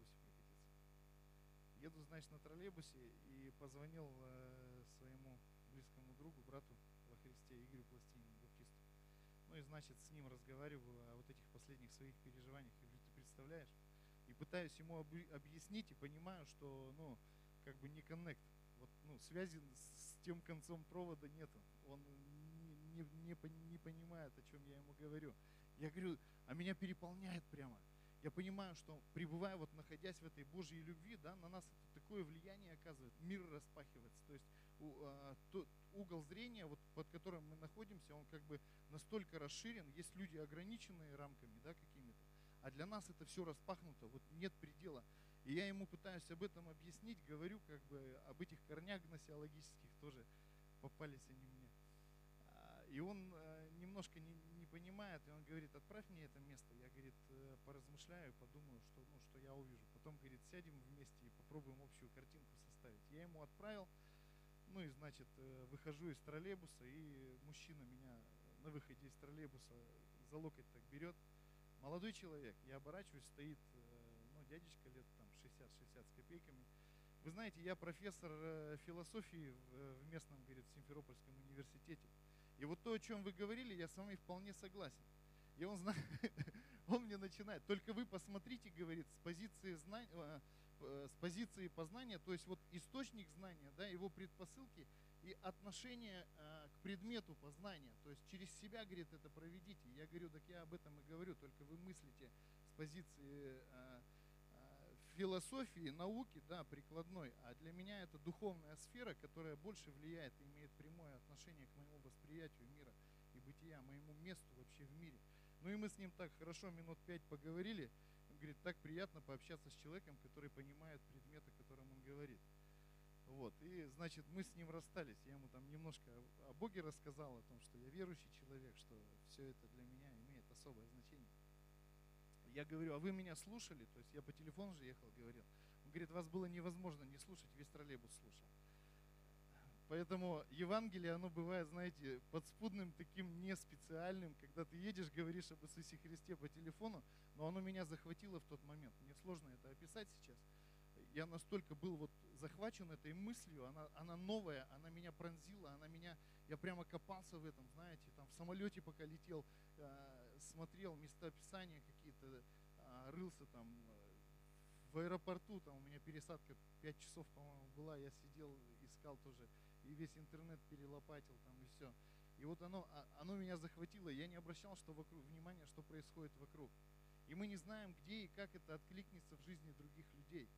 Еду, значит, на троллейбусе и позвонил э, своему близкому другу, брату во Христе, Игорю Пластинину, баптисту. Ну и, значит, с ним разговариваю о вот этих последних своих переживаниях. Говорю, ты представляешь? И пытаюсь ему обы- объяснить и понимаю, что, ну, как бы не коннект. Вот, ну, связи с тем концом провода нету. Он не, не, не, не понимает, о чем я ему говорю. Я говорю, а меня переполняет прямо. Я понимаю, что пребывая, вот находясь в этой Божьей любви, да, на нас такое влияние оказывает, мир распахивается. То есть у- а, тот угол зрения, вот, под которым мы находимся, он как бы настолько расширен. Есть люди, ограниченные рамками да, какими-то, а для нас это все распахнуто, вот нет предела. И я ему пытаюсь об этом объяснить, говорю как бы об этих корнях гносеологических тоже попались они мне. А, И он э, немножко не, не понимает, и он говорит, отправь мне это место. Я, говорит, э, поразмышляю, подумаю, что, ну, что я увижу. Потом, говорит, сядем вместе и попробуем общую картинку составить. Я ему отправил, ну и, значит, э, выхожу из троллейбуса, и мужчина меня на выходе из троллейбуса за локоть так берет. Молодой человек, я оборачиваюсь, стоит, э, ну, дядечка лет там 60-60 с копейками. Вы знаете, я профессор философии в местном, говорит, Симферопольском университете. И вот то, о чем вы говорили, я с вами вполне согласен. И он, зна- [LAUGHS] он мне начинает, только вы посмотрите, говорит, с позиции знания, э, э, с позиции познания, то есть вот источник знания, да, его предпосылки и отношение э, к предмету познания. То есть через себя, говорит, это проведите. Я говорю, так я об этом и говорю, только вы мыслите с позиции философии, науки, да, прикладной, а для меня это духовная сфера, которая больше влияет и имеет прямое отношение к моему восприятию мира и бытия, моему месту вообще в мире. Ну и мы с ним так хорошо минут пять поговорили. Он говорит, так приятно пообщаться с человеком, который понимает предмет, о котором он говорит. Вот. И, значит, мы с ним расстались. Я ему там немножко о- Боге рассказал, о том, что я верующий человек, что все это для меня имеет особое значение. Я говорю, а вы меня слушали? То есть я по телефону же ехал, говорил. Он говорит, вас было невозможно не слушать, весь троллейбус слушал. Поэтому Евангелие, оно бывает, знаете, подспудным, таким не специальным, когда ты едешь, говоришь об Иисусе Христе по телефону, но оно меня захватило в тот момент. Мне сложно это описать сейчас. Я настолько был вот захвачен этой мыслью, она, она новая, она меня пронзила, она меня, я прямо копался в этом, знаете, там в самолете пока летел, э, смотрел местоописания какие-то, э, рылся там э, в аэропорту, там у меня пересадка 5 часов, по-моему, была, я сидел, искал тоже, и весь интернет перелопатил там и все. И вот оно, а- оно меня захватило, я не обращал что вокруг, внимания, что происходит вокруг. И мы не знаем, где и как это откликнется в жизни других людей.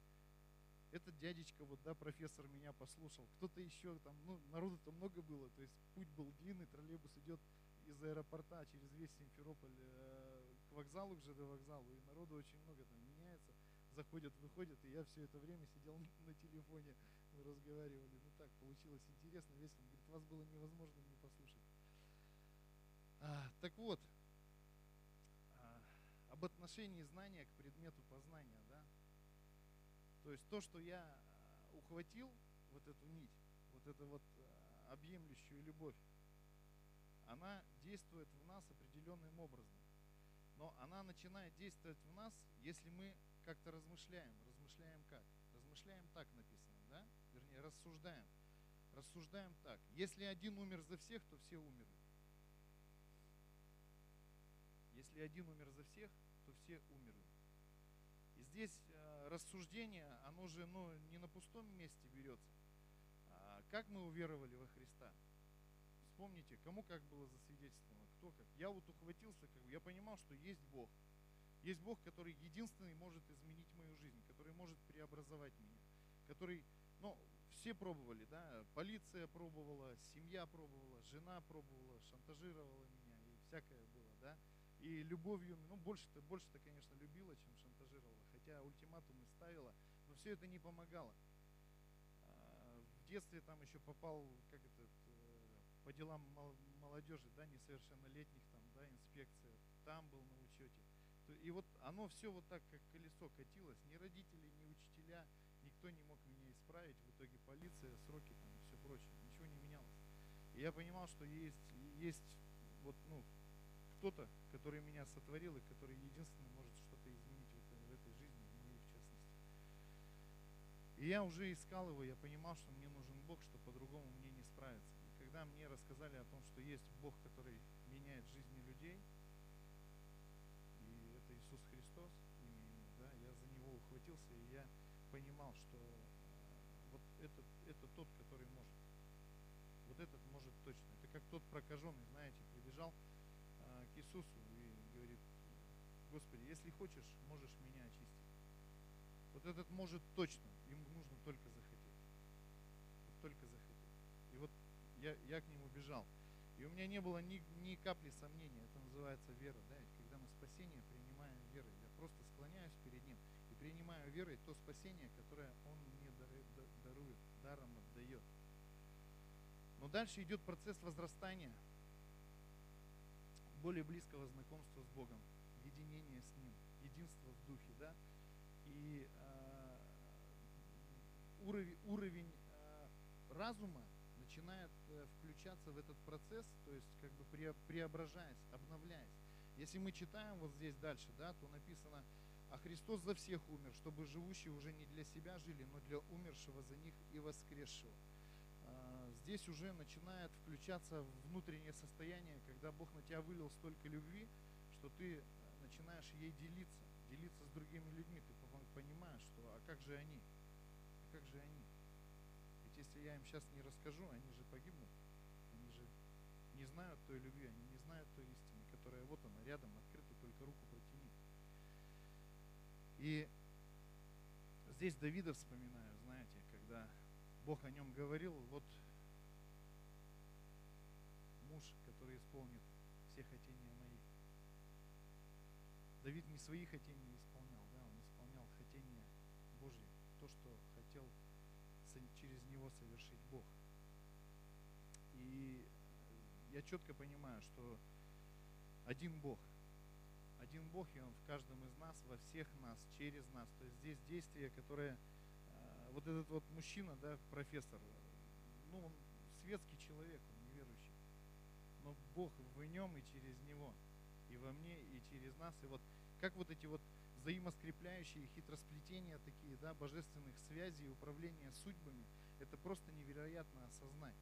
Этот дядечка, вот, да, профессор меня послушал. Кто-то еще там, ну, народу-то много было, то есть путь был длинный, троллейбус идет из аэропорта через весь Симферополь э, к вокзалу, к ЖД вокзалу, и народу очень много там меняется, заходят, выходят, и я все это время сидел [LAUGHS] на телефоне, мы разговаривали. Ну так, получилось интересно, весело. Говорит, вас было невозможно не послушать. А, так вот, а, об отношении знания к предмету познания, да. То есть то, что я а, ухватил, вот эту нить, вот эту вот а, объемлющую любовь, она действует в нас определенным образом. Но она начинает действовать в нас, если мы как-то размышляем. Размышляем как? Размышляем так написано, да? Вернее, рассуждаем. Рассуждаем так. Если один умер за всех, то все умерли. Если один умер за всех, то все умерли. И здесь э, рассуждение, оно же ну, не на пустом месте берется. А как мы уверовали во Христа? Вспомните, кому как было засвидетельствовано, кто как. Я вот ухватился, как бы, я понимал, что есть Бог. Есть Бог, который единственный может изменить мою жизнь, который может преобразовать меня, который, ну, все пробовали, да, полиция пробовала, семья пробовала, жена пробовала, шантажировала меня и всякое было, да. И любовью, ну, больше-то, больше-то, конечно, любила, чем шантажировала, хотя ультиматумы ставила, но все это не помогало. А, В детстве там еще попал, как этот, э, по делам мол- молодежи, да, несовершеннолетних, там, да, инспекция, там был на учете. И вот оно все вот так, как колесо катилось. Ни родители, ни учителя, никто не мог меня исправить. В итоге полиция, сроки там и все прочее. Ничего не менялось. И я понимал, что есть, есть вот, ну, кто-то, который меня сотворил и который единственный может что-то изменить в этой, в этой жизни, в моей в частности. И я уже искал его, я понимал, что мне нужен Бог, что по-другому мне не справиться. Когда мне рассказали о том, что есть Бог, который меняет жизни людей, и это Иисус Христос, ему, да, я за него ухватился, и я понимал, что э, вот этот, это тот, который может. Вот этот может точно. Это как тот прокаженный, знаете, прибежал э, к Иисусу и говорит, Господи, если хочешь, можешь меня очистить. Вот этот может точно, ему нужно только захотеть. Только захотеть. Я, я к нему бежал. И у меня не было ни, ни капли сомнения. Это называется вера. Да? Ведь когда мы спасение принимаем верой, я просто склоняюсь перед ним и принимаю верой то спасение, которое он мне дарует, даром отдает. Но дальше идет процесс возрастания, более близкого знакомства с Богом, единения с Ним, единства в Духе, да, и э, уровень, уровень э, разума начинает э, включаться в этот процесс, то есть как бы пре- преображаясь, обновляясь. Если мы читаем вот здесь дальше, да, то написано, а Христос за всех умер, чтобы живущие уже не для себя жили, но для умершего за них и воскресшего. А, Здесь уже начинает включаться внутреннее состояние, когда Бог на тебя вылил столько любви, что ты начинаешь ей делиться, делиться с другими людьми. Ты понимаешь, что а как же они? А как же они? Ведь если я им сейчас не расскажу, они же погибнут. Они же не знают той любви, они не знают той истины, которая вот она рядом, открыта, только руку протяни. И здесь Давида вспоминаю, знаете, когда Бог о нем говорил, вот муж, который исполнит все хотения мои. Давид не свои хотения исполнял, да, он исполнял хотения Божьи, то, что через него совершить Бог. И я четко понимаю, что один Бог, один Бог, и Он в каждом из нас, во всех нас, через нас. То есть здесь действие, которое э, вот этот вот мужчина, да, профессор, ну, он светский человек, он неверующий. Но Бог в нем и через него, и во мне, и через нас. И вот как вот эти вот взаимоскрепляющие хитросплетения такие, да, божественных связей, управления судьбами, это просто невероятно осознать.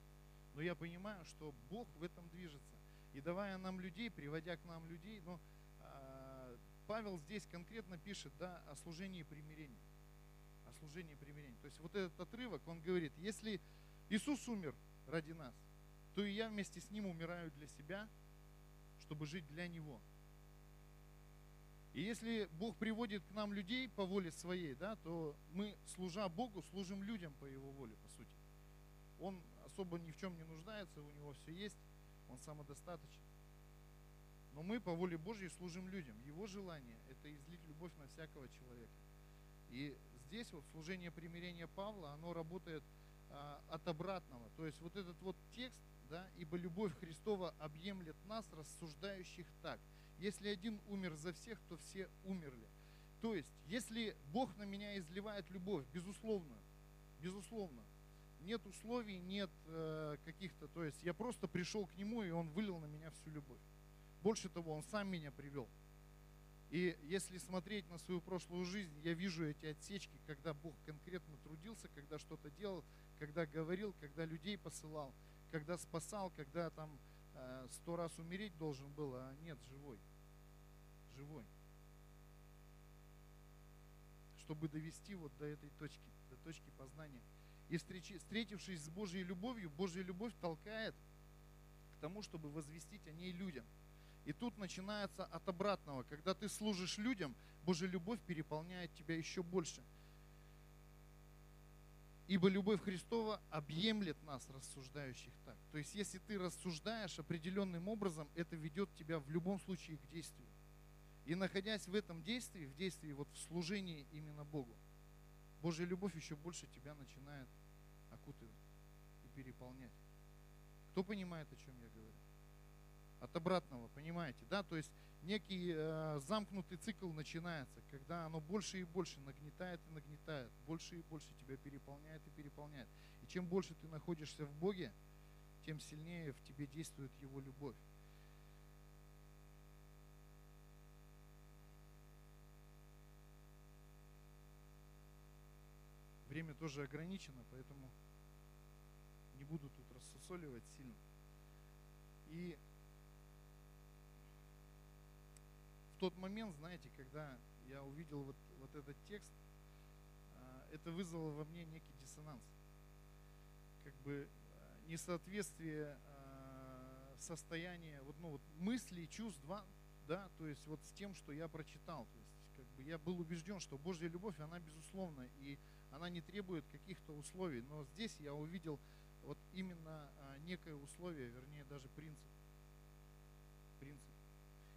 Но я понимаю, что Бог в этом движется. И давая нам людей, приводя к нам людей, но а, Павел здесь конкретно пишет да, о служении примирения. О служении примирения. То есть вот этот отрывок, он говорит, если Иисус умер ради нас, то и я вместе с Ним умираю для себя, чтобы жить для Него. И если Бог приводит к нам людей по воле своей, да, то мы, служа Богу, служим людям по Его воле, по сути. Он особо ни в чем не нуждается, у него все есть, он самодостаточен. Но мы по воле Божьей служим людям. Его желание – это излить любовь на всякого человека. И здесь вот служение примирения Павла, оно работает а, от обратного. То есть вот этот вот текст, да, ибо любовь Христова объемлет нас, рассуждающих так. Если один умер за всех, то все умерли. То есть, если Бог на меня изливает любовь, безусловно, безусловно, нет условий, нет э, каких-то, то есть я просто пришел к Нему, и Он вылил на меня всю любовь. Больше того, Он сам меня привел. И если смотреть на свою прошлую жизнь, я вижу эти отсечки, когда Бог конкретно трудился, когда что-то делал, когда говорил, когда людей посылал, когда спасал, когда там сто раз умереть должен был, а нет, живой. Живой. Чтобы довести вот до этой точки, до точки познания. И встречи, встретившись с Божьей любовью, Божья любовь толкает к тому, чтобы возвестить о ней людям. И тут начинается от обратного. Когда ты служишь людям, Божья любовь переполняет тебя еще больше. Ибо любовь Христова объемлет нас, рассуждающих так. То есть, если ты рассуждаешь определенным образом, это ведет тебя в любом случае к действию. И находясь в этом действии, в действии вот в служении именно Богу, Божья любовь еще больше тебя начинает окутывать и переполнять. Кто понимает, о чем я говорю? От обратного, понимаете, да, то есть некий э, замкнутый цикл начинается, когда оно больше и больше нагнетает и нагнетает, больше и больше тебя переполняет и переполняет. И чем больше ты находишься в Боге, тем сильнее в тебе действует Его любовь. Время тоже ограничено, поэтому не буду тут рассусоливать сильно. И в тот момент, знаете, когда я увидел вот, вот этот текст, а, это вызвало во мне некий диссонанс. Как бы а, несоответствие а, состояния, вот, ну, вот мыслей, чувств, да, то есть вот с тем, что я прочитал. То есть как бы я был убежден, что Божья любовь, она безусловна, и она не требует каких-то условий. Но здесь я увидел вот именно некое условие, вернее даже. Принцип.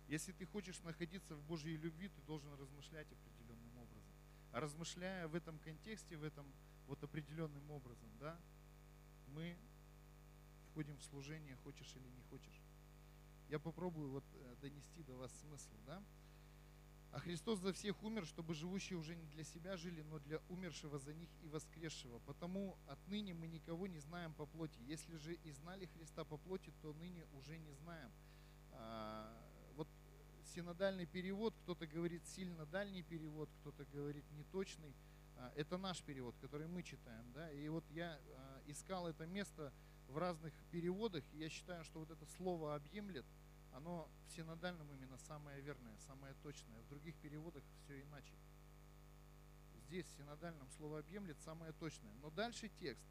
Если ты хочешь находиться в Божьей любви, ты должен размышлять определенным образом. А размышляя в этом контексте, в этом вот определенным образом, да, мы входим в служение, хочешь или не хочешь. Я попробую вот э, донести до вас смысл, да. А Христос за всех умер, чтобы живущие уже не для себя жили, но для умершего за них и воскресшего. Потому отныне мы никого не знаем по плоти. Если же и знали Христа по плоти, то ныне уже не знаем. Синодальный перевод, кто-то говорит сильно дальний перевод, кто-то говорит неточный. А, это наш перевод, который мы читаем. Да? И вот я а, искал это место в разных переводах, и я считаю, что вот это слово «объемлет», оно в синодальном именно самое верное, самое точное. В других переводах все иначе. Здесь в синодальном слово объемлет самое точное. Но дальше текст,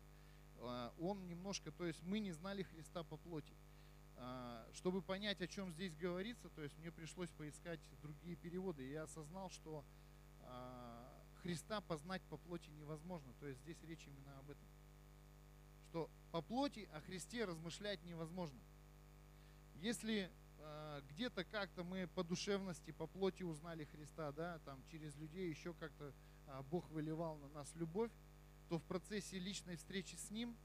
а, он немножко, то есть мы не знали Христа по плоти. А, чтобы понять, о чем здесь говорится, то есть мне пришлось поискать другие переводы. Я осознал, что а, Христа познать по плоти невозможно. То есть здесь речь именно об этом. Что по плоти о Христе размышлять невозможно. Если э, где-то как-то мы по душевности, по плоти узнали Христа, да, там через людей еще как-то Бог выливал на нас любовь, то в процессе личной встречи с Ним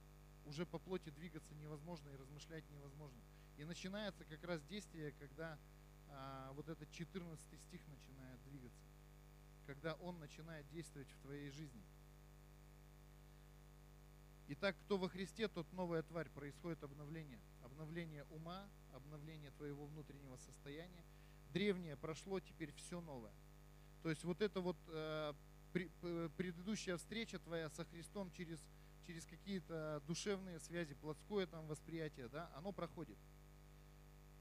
уже по плоти двигаться невозможно и размышлять невозможно. И начинается как раз действие, когда э, вот этот 14 стих начинает двигаться, когда Он начинает действовать в твоей жизни. Итак, кто во Христе, тот новая тварь, происходит обновление. Обновление ума, обновление твоего внутреннего состояния. Древнее прошло, теперь все новое. То есть вот эта вот э, предыдущая встреча твоя со Христом через, через какие-то душевные связи, плотское там восприятие, да, оно проходит.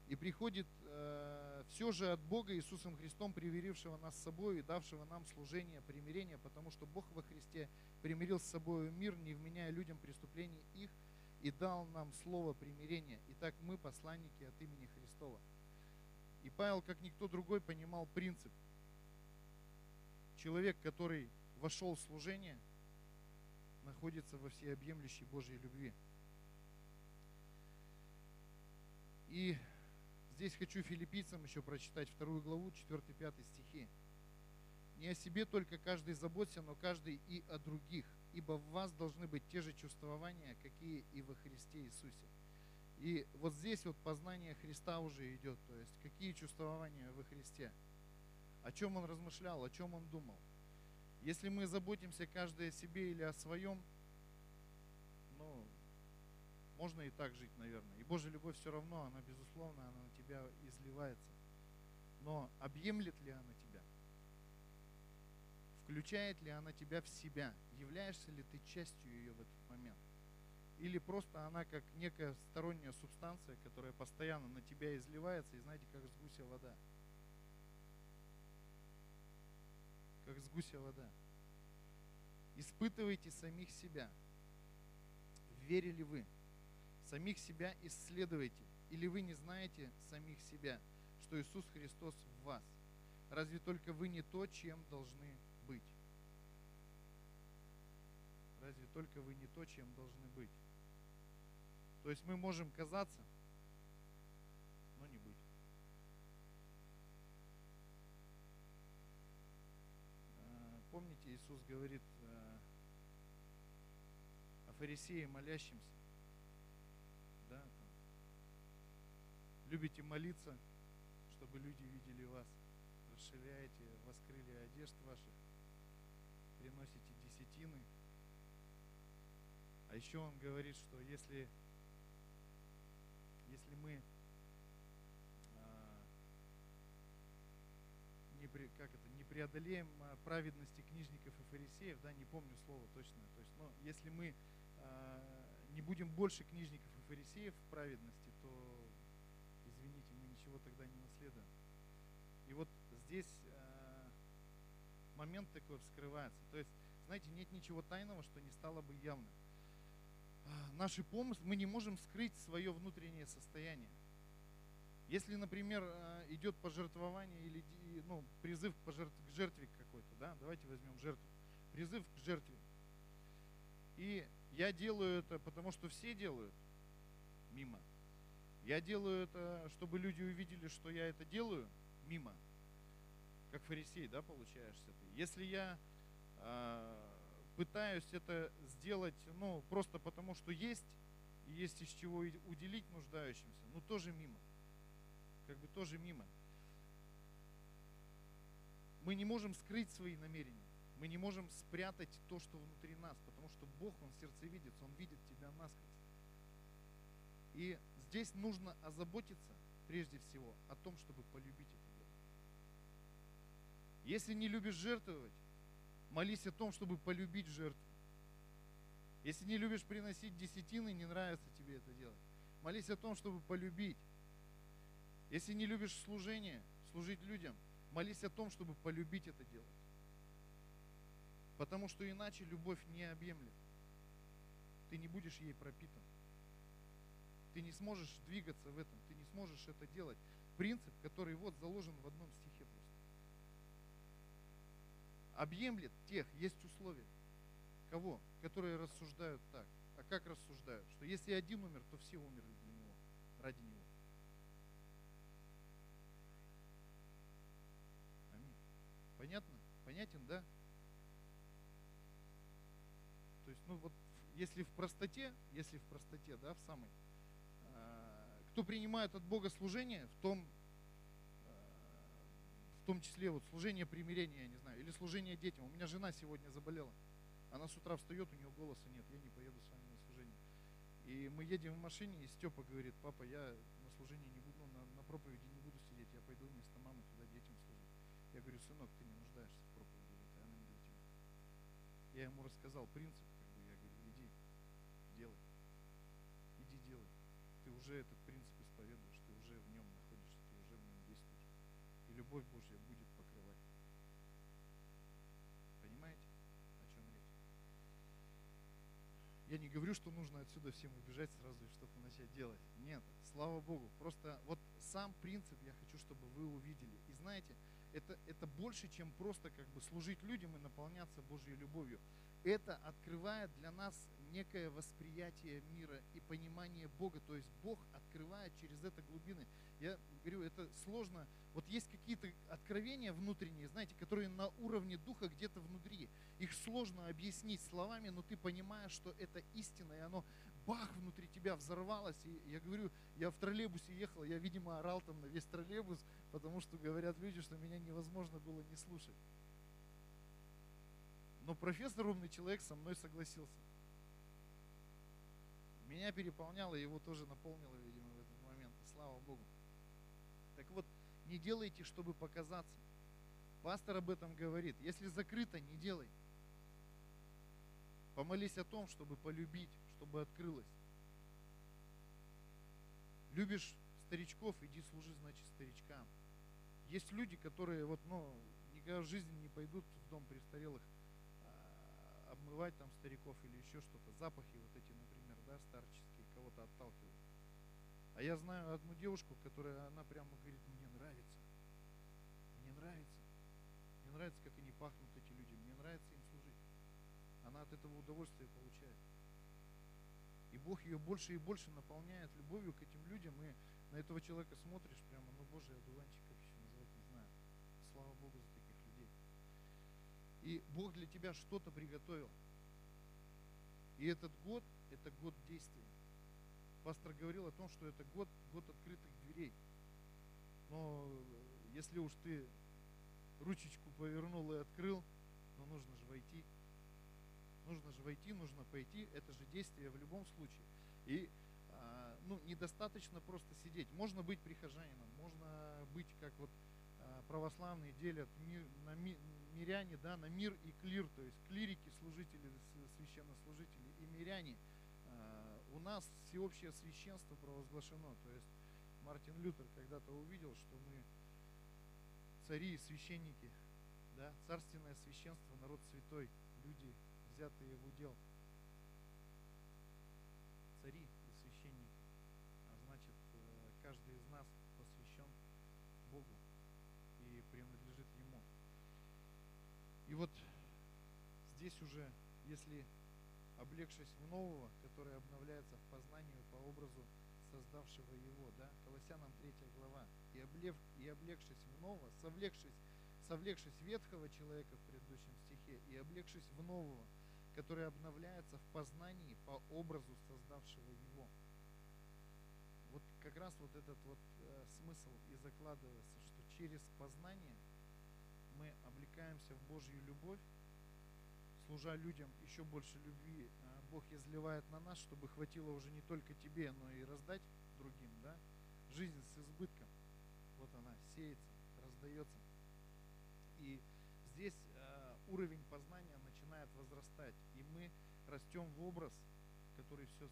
И приходит э, все же от Бога Иисусом Христом, примирившего нас с собой и давшего нам служение, примирение, потому что Бог во Христе примирил с собой мир, не вменяя людям преступлений их, и дал нам слово примирения. Итак, мы посланники от имени Христова. И Павел, как никто другой, понимал принцип. Человек, который вошел в служение, находится во всеобъемлющей Божьей любви. И здесь хочу филиппийцам еще прочитать вторую главу, 4-5 стихи. Не о себе только каждый заботься, но каждый и о других, ибо в вас должны быть те же чувствования, какие и во Христе Иисусе. И вот здесь вот познание Христа уже идет, то есть какие чувствования во Христе, о чем он размышлял, о чем он думал. Если мы заботимся каждый о себе или о своем, ну, можно и так жить, наверное. И Божья любовь все равно, она безусловно, она на тебя изливается. Но объемлет ли она тебя? Включает ли она тебя в себя? Являешься ли ты частью ее в этот момент? Или просто она как некая сторонняя субстанция, которая постоянно на тебя изливается, и знаете, как с гуся вода. Как с гуся вода. Испытывайте самих себя. Верили вы? Самих себя исследуйте. Или вы не знаете самих себя, что Иисус Христос в вас? Разве только вы не то, чем должны быть? Разве только вы не то, чем должны быть? То есть мы можем казаться, но не быть. А, Помните, Иисус говорит а, о фарисее молящемся, да, там, любите молиться, чтобы люди видели вас. Расширяете, воскрыли одежд ваших, приносите десятины. А еще он говорит, что если, если мы а, не, как это, не преодолеем а, праведности книжников и фарисеев, да, не помню слово точно, то есть, но если мы а, не будем больше книжников и фарисеев в праведности, то, ничего тогда не наследуем. И вот здесь а, момент такой вскрывается. То есть, знаете, нет ничего тайного, что не стало бы явным. А, Наши помыслы, мы не можем скрыть свое внутреннее состояние. Если, например, а, идет пожертвование или ну, призыв к, пожертв- к жертве какой-то, да, давайте возьмем жертву. Призыв к жертве. И я делаю это, потому что все делают, мимо. Я делаю это, чтобы люди увидели, что я это делаю, мимо. Как фарисей, да, получаешься ты. Если я а, пытаюсь это сделать, ну, просто потому что есть, и есть из чего уделить нуждающимся, ну, тоже мимо как бы тоже мимо. Мы не можем скрыть свои намерения. Мы не можем спрятать то, что внутри нас, потому что Бог, Он сердцевидец, Он видит тебя насквозь. И здесь нужно озаботиться прежде всего о том, чтобы полюбить это дело. Если не любишь жертвовать, молись о том, чтобы полюбить жертву. Если не любишь приносить десятины, не нравится тебе это делать. Молись о том, чтобы полюбить. Если не любишь служение, служить людям, молись о том, чтобы полюбить это делать. Потому что иначе любовь не объемлет. Ты не будешь ей пропитан. Ты не сможешь двигаться в этом, ты не сможешь это делать. Принцип, который вот заложен в одном стихе просто. Объемлет тех, есть условия. Кого? Которые рассуждают так. А как рассуждают? Что если один умер, то все умерли для него, ради него. Аминь. Понятно? Понятен, да? То есть, ну вот, если в простоте, если в простоте, да, в самой, кто принимает от Бога служение, в том, а, в том числе вот служение примирения, я не знаю, или служение детям. У меня жена сегодня заболела. Она с утра встает, у нее голоса нет, я не поеду с вами на служение. И мы едем в машине, и Степа говорит, папа, я на служении не буду, на, на проповеди не буду сидеть, я пойду вместо мамы туда детям служить. Я говорю, сынок, ты не нуждаешься в проповеди, это она не тебя. Я ему рассказал принцип, как бы, я говорю, иди, делай. Иди делай. Ты уже этот любовь Божья будет покрывать. Понимаете, о чем речь? Я не говорю, что нужно отсюда всем убежать сразу и что-то начать делать. Нет, слава Богу. Просто вот сам принцип я хочу, чтобы вы увидели. И знаете, это, это больше, чем просто как бы служить людям и наполняться Божьей любовью. Это открывает для нас некое восприятие мира и понимание Бога. То есть Бог открывает через это глубины. Я говорю, это сложно. Вот есть какие-то откровения внутренние, знаете, которые на уровне духа где-то внутри. Их сложно объяснить словами, но ты понимаешь, что это истина, и оно бах внутри тебя взорвалось. И я говорю, я в троллейбусе ехал, я, видимо, орал там на весь троллейбус, потому что говорят люди, что меня невозможно было не слушать. Но профессор умный человек со мной согласился. Меня переполняло, его тоже наполнило, видимо, в этот момент. Слава Богу. Так вот, не делайте, чтобы показаться. Пастор об этом говорит. Если закрыто, не делай. Помолись о том, чтобы полюбить, чтобы открылось. Любишь старичков, иди служи, значит, старичкам. Есть люди, которые вот, ну, никогда в жизни не пойдут в дом престарелых а, обмывать там стариков или еще что-то. Запахи вот эти, например, да, старческие, кого-то отталкивают. А я знаю одну девушку, которая, она прямо говорит, мне нравится. Мне нравится. Мне нравится, как они пахнут, эти люди. Мне нравится им служить. Она от этого удовольствие получает. И Бог ее больше и больше наполняет любовью к этим людям. И на этого человека смотришь прямо, ну, Божий одуванчик, как еще назвать, не знаю. Слава Богу за таких людей. И Бог для тебя что-то приготовил. И этот год, это год действия. пастор говорил о том, что это год, год открытых дверей. Но э, если уж ты ручечку повернул и открыл, но нужно же войти. Нужно же войти, нужно пойти. Это же действие в любом случае. И а, ну, недостаточно просто сидеть. Можно быть прихожанином, можно быть, как вот а, православные делят мир, на ми- миряне, да, на мир и клир, то есть клирики, служители, священнослужители и миряне. А, у нас всеобщее священство провозглашено, то есть Мартин Лютер когда-то увидел, что мы цари и священники, да, царственное священство, народ святой, люди, взятые в удел. Цари и священники. А значит, э, каждый из нас посвящен Богу и принадлежит Ему. И вот здесь уже, если облегшись в нового, которое обновляется в познанию по образу создавшего его, да, Колоссянам 3 глава, и, облев, и облегшись в нового, совлекшись, совлекшись ветхого человека в предыдущем стихе, и облегшись в нового, которое обновляется в познании по образу создавшего его. Вот как раз вот этот вот э, смысл и закладывается, что через познание мы облекаемся в Божью любовь, служа людям еще больше любви, а, Бог изливает на нас, чтобы хватило уже не только тебе, но и раздать другим, да? Жизнь с избытком. Вот она сеется, раздается. И здесь э, уровень познания начинает возрастать, и мы растем в образ, который все,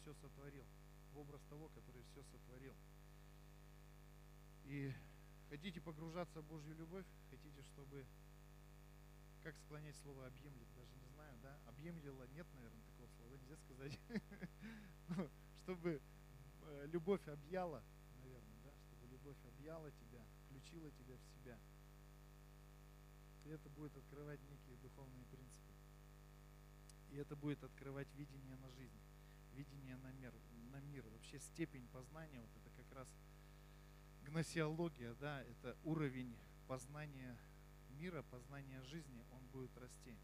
все сотворил, в образ того, который все сотворил. И хотите погружаться в Божью любовь, хотите, чтобы как склонять слово объемлет, даже не знаю, да, объемлила, нет, наверное, такого слова, нельзя сказать, [LAUGHS] Ну, чтобы э, любовь объяла, наверное, да, чтобы любовь объяла тебя, включила тебя в себя. Это будет открывать некие духовные принципы. И это будет открывать видение на жизнь, видение на мир, на мир. Вообще степень познания, вот это как раз гносеология, да, это уровень познания мира, познания жизни, он будет расти.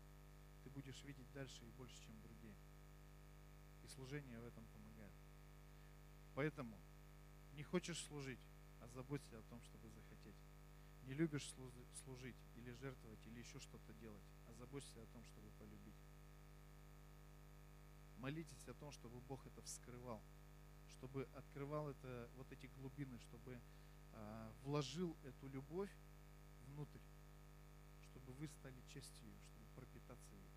Ты будешь видеть дальше и больше, чем другие. И служение в этом помогает. Поэтому не хочешь служить, а заботься о том, чтобы захотеть. Не любишь служи- служить или жертвовать, или еще что-то делать, а заботься о том, чтобы полюбить. Молитесь о том, чтобы Бог это вскрывал, чтобы открывал это, вот эти глубины, чтобы а, вложил эту любовь внутрь, чтобы вы стали частью ее, чтобы пропитаться ей.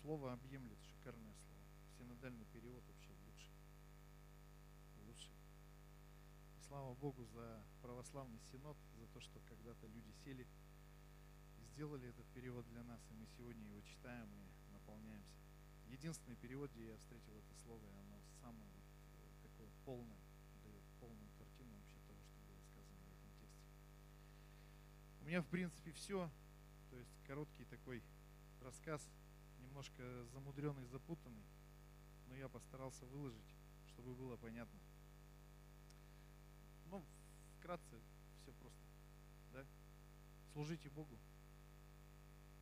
Слово объемлет, шикарное слово. Синодальный перевод вообще слава Богу за православный синод, за то, что когда-то люди сели и сделали этот перевод для нас, и мы сегодня его читаем и наполняемся. Единственный перевод, где я встретил это слово, и оно самое вот э, такое полное, дает полную картину вообще того, что было сказано в этом тексте. У меня, в принципе, все. То есть короткий такой рассказ, немножко замудренный, запутанный, но я постарался выложить, чтобы было понятно. Ну, вкратце, все просто. Да? Служите Богу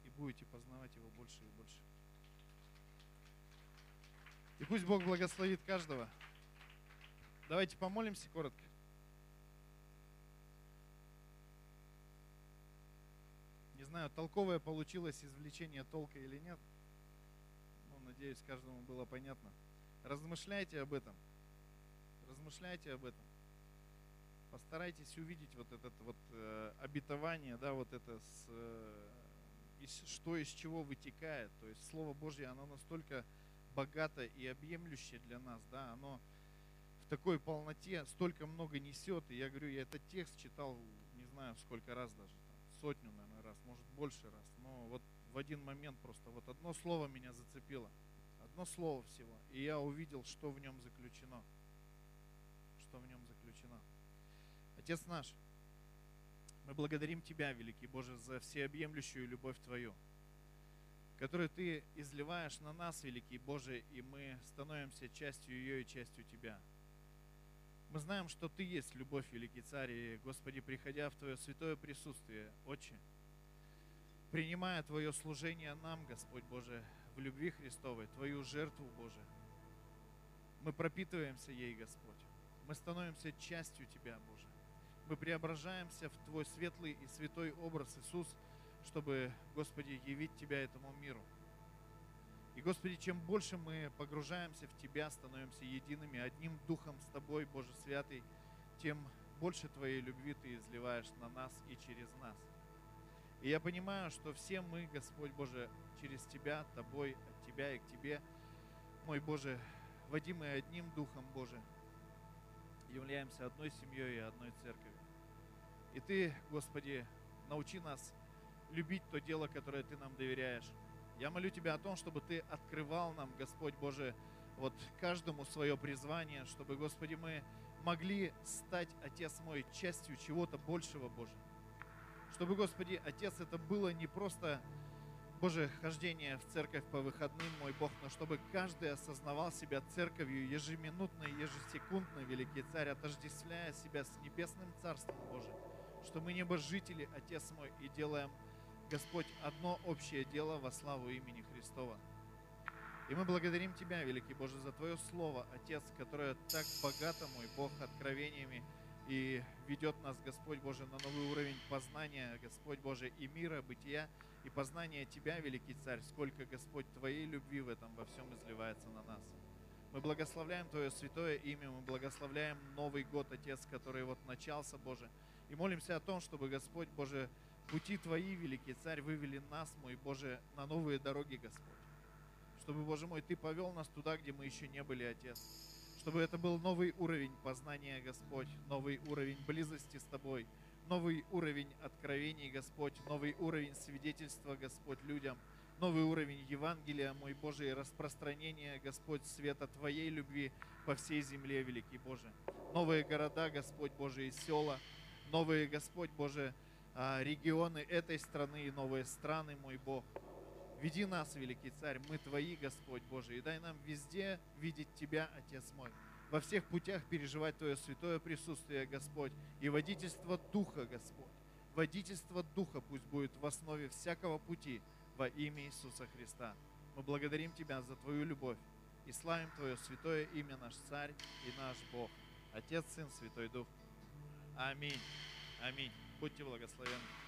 и будете познавать Его больше и больше. И пусть Бог благословит каждого. Давайте помолимся коротко. Не знаю, толковое получилось извлечение толка или нет. Ну, надеюсь, каждому было понятно. Размышляйте об этом. Размышляйте об этом. Постарайтесь увидеть вот это вот э, обетование, да, вот это с, э, из, что из чего вытекает. То есть Слово Божье, оно настолько богато и объемлющее для нас, да, оно в такой полноте столько много несет. И я говорю, я этот текст читал, не знаю, сколько раз даже, там, сотню, наверное, раз, может больше раз. Но вот в один момент просто вот одно слово меня зацепило. Одно слово всего. И я увидел, что в нем заключено. Что в нем. Отец наш, мы благодарим Тебя, великий Боже, за всеобъемлющую любовь Твою, которую Ты изливаешь на нас, великий Боже, и мы становимся частью ее и частью Тебя. Мы знаем, что Ты есть любовь, великий Царь, и, Господи, приходя в Твое святое присутствие, Отче, принимая Твое служение нам, Господь Боже, в любви Христовой, Твою жертву, Боже, Мы пропитываемся ей, Господь. Мы становимся частью Тебя, Боже. Мы преображаемся в Твой светлый и святой образ, Иисус, чтобы, Господи, явить Тебя этому миру. И, Господи, чем больше мы погружаемся в Тебя, становимся едиными, одним духом с Тобой, Боже Святый, тем больше Твоей любви Ты изливаешь на нас и через нас. И я понимаю, что все мы, Господь Боже, через Тебя, Тобой, от Тебя и к Тебе, мой Боже, водимые одним Духом Боже, являемся одной семьей и одной церковью. И Ты, Господи, научи нас любить то дело, которое Ты нам доверяешь. Я молю Тебя о том, чтобы Ты открывал нам, Господь Боже, вот каждому свое призвание, чтобы, Господи, мы могли стать, Отец мой, частью чего-то большего, Боже. Чтобы, Господи, Отец, это было не просто, Боже, хождение в церковь по выходным, мой Бог, но чтобы каждый осознавал себя церковью ежеминутно, ежесекундно, Великий Царь, отождествляя себя с небесным Царством, Боже. Что мы небожители, Отец мой, и делаем, Господь, одно общее дело во славу имени Христова. И мы благодарим Тебя, Великий Боже, за Твое Слово, Отец, которое так богато, мой Бог, откровениями и ведет нас, Господь Боже, на новый уровень познания, Господь Боже, и мира, бытия, и познания Тебя, Великий Царь, сколько, Господь, Твоей любви в этом во всем изливается на нас. Мы благословляем Твое святое имя, мы благословляем Новый год, Отец, который вот начался, Боже, и молимся о том, чтобы, Господь Боже, пути Твои, Великий Царь, вывели нас, мой Боже, на новые дороги, Господь. Чтобы, Боже мой, Ты повел нас туда, где мы еще не были, Отец. Чтобы это был новый уровень познания, Господь, новый уровень близости с Тобой, новый уровень откровений, Господь, новый уровень свидетельства, Господь, людям, новый уровень Евангелия, мой Боже, и распространения, Господь, света Твоей любви по всей земле, Великий Боже. Новые города, Господь Боже, и села, новые, Господь Боже, а, регионы этой страны и новые страны, мой Бог. Веди нас, Великий Царь, мы Твои, Господь Божий, и дай нам везде видеть Тебя, Отец мой. Во всех путях переживать Твое святое присутствие, Господь, и водительство Духа, Господь. Водительство Духа пусть будет в основе всякого пути во имя Иисуса Христа. Мы благодарим Тебя за Твою любовь и славим Твое святое имя, наш Царь и наш Бог. Отец, Сын, Святой Дух. Аминь. Аминь. Будьте благословенны.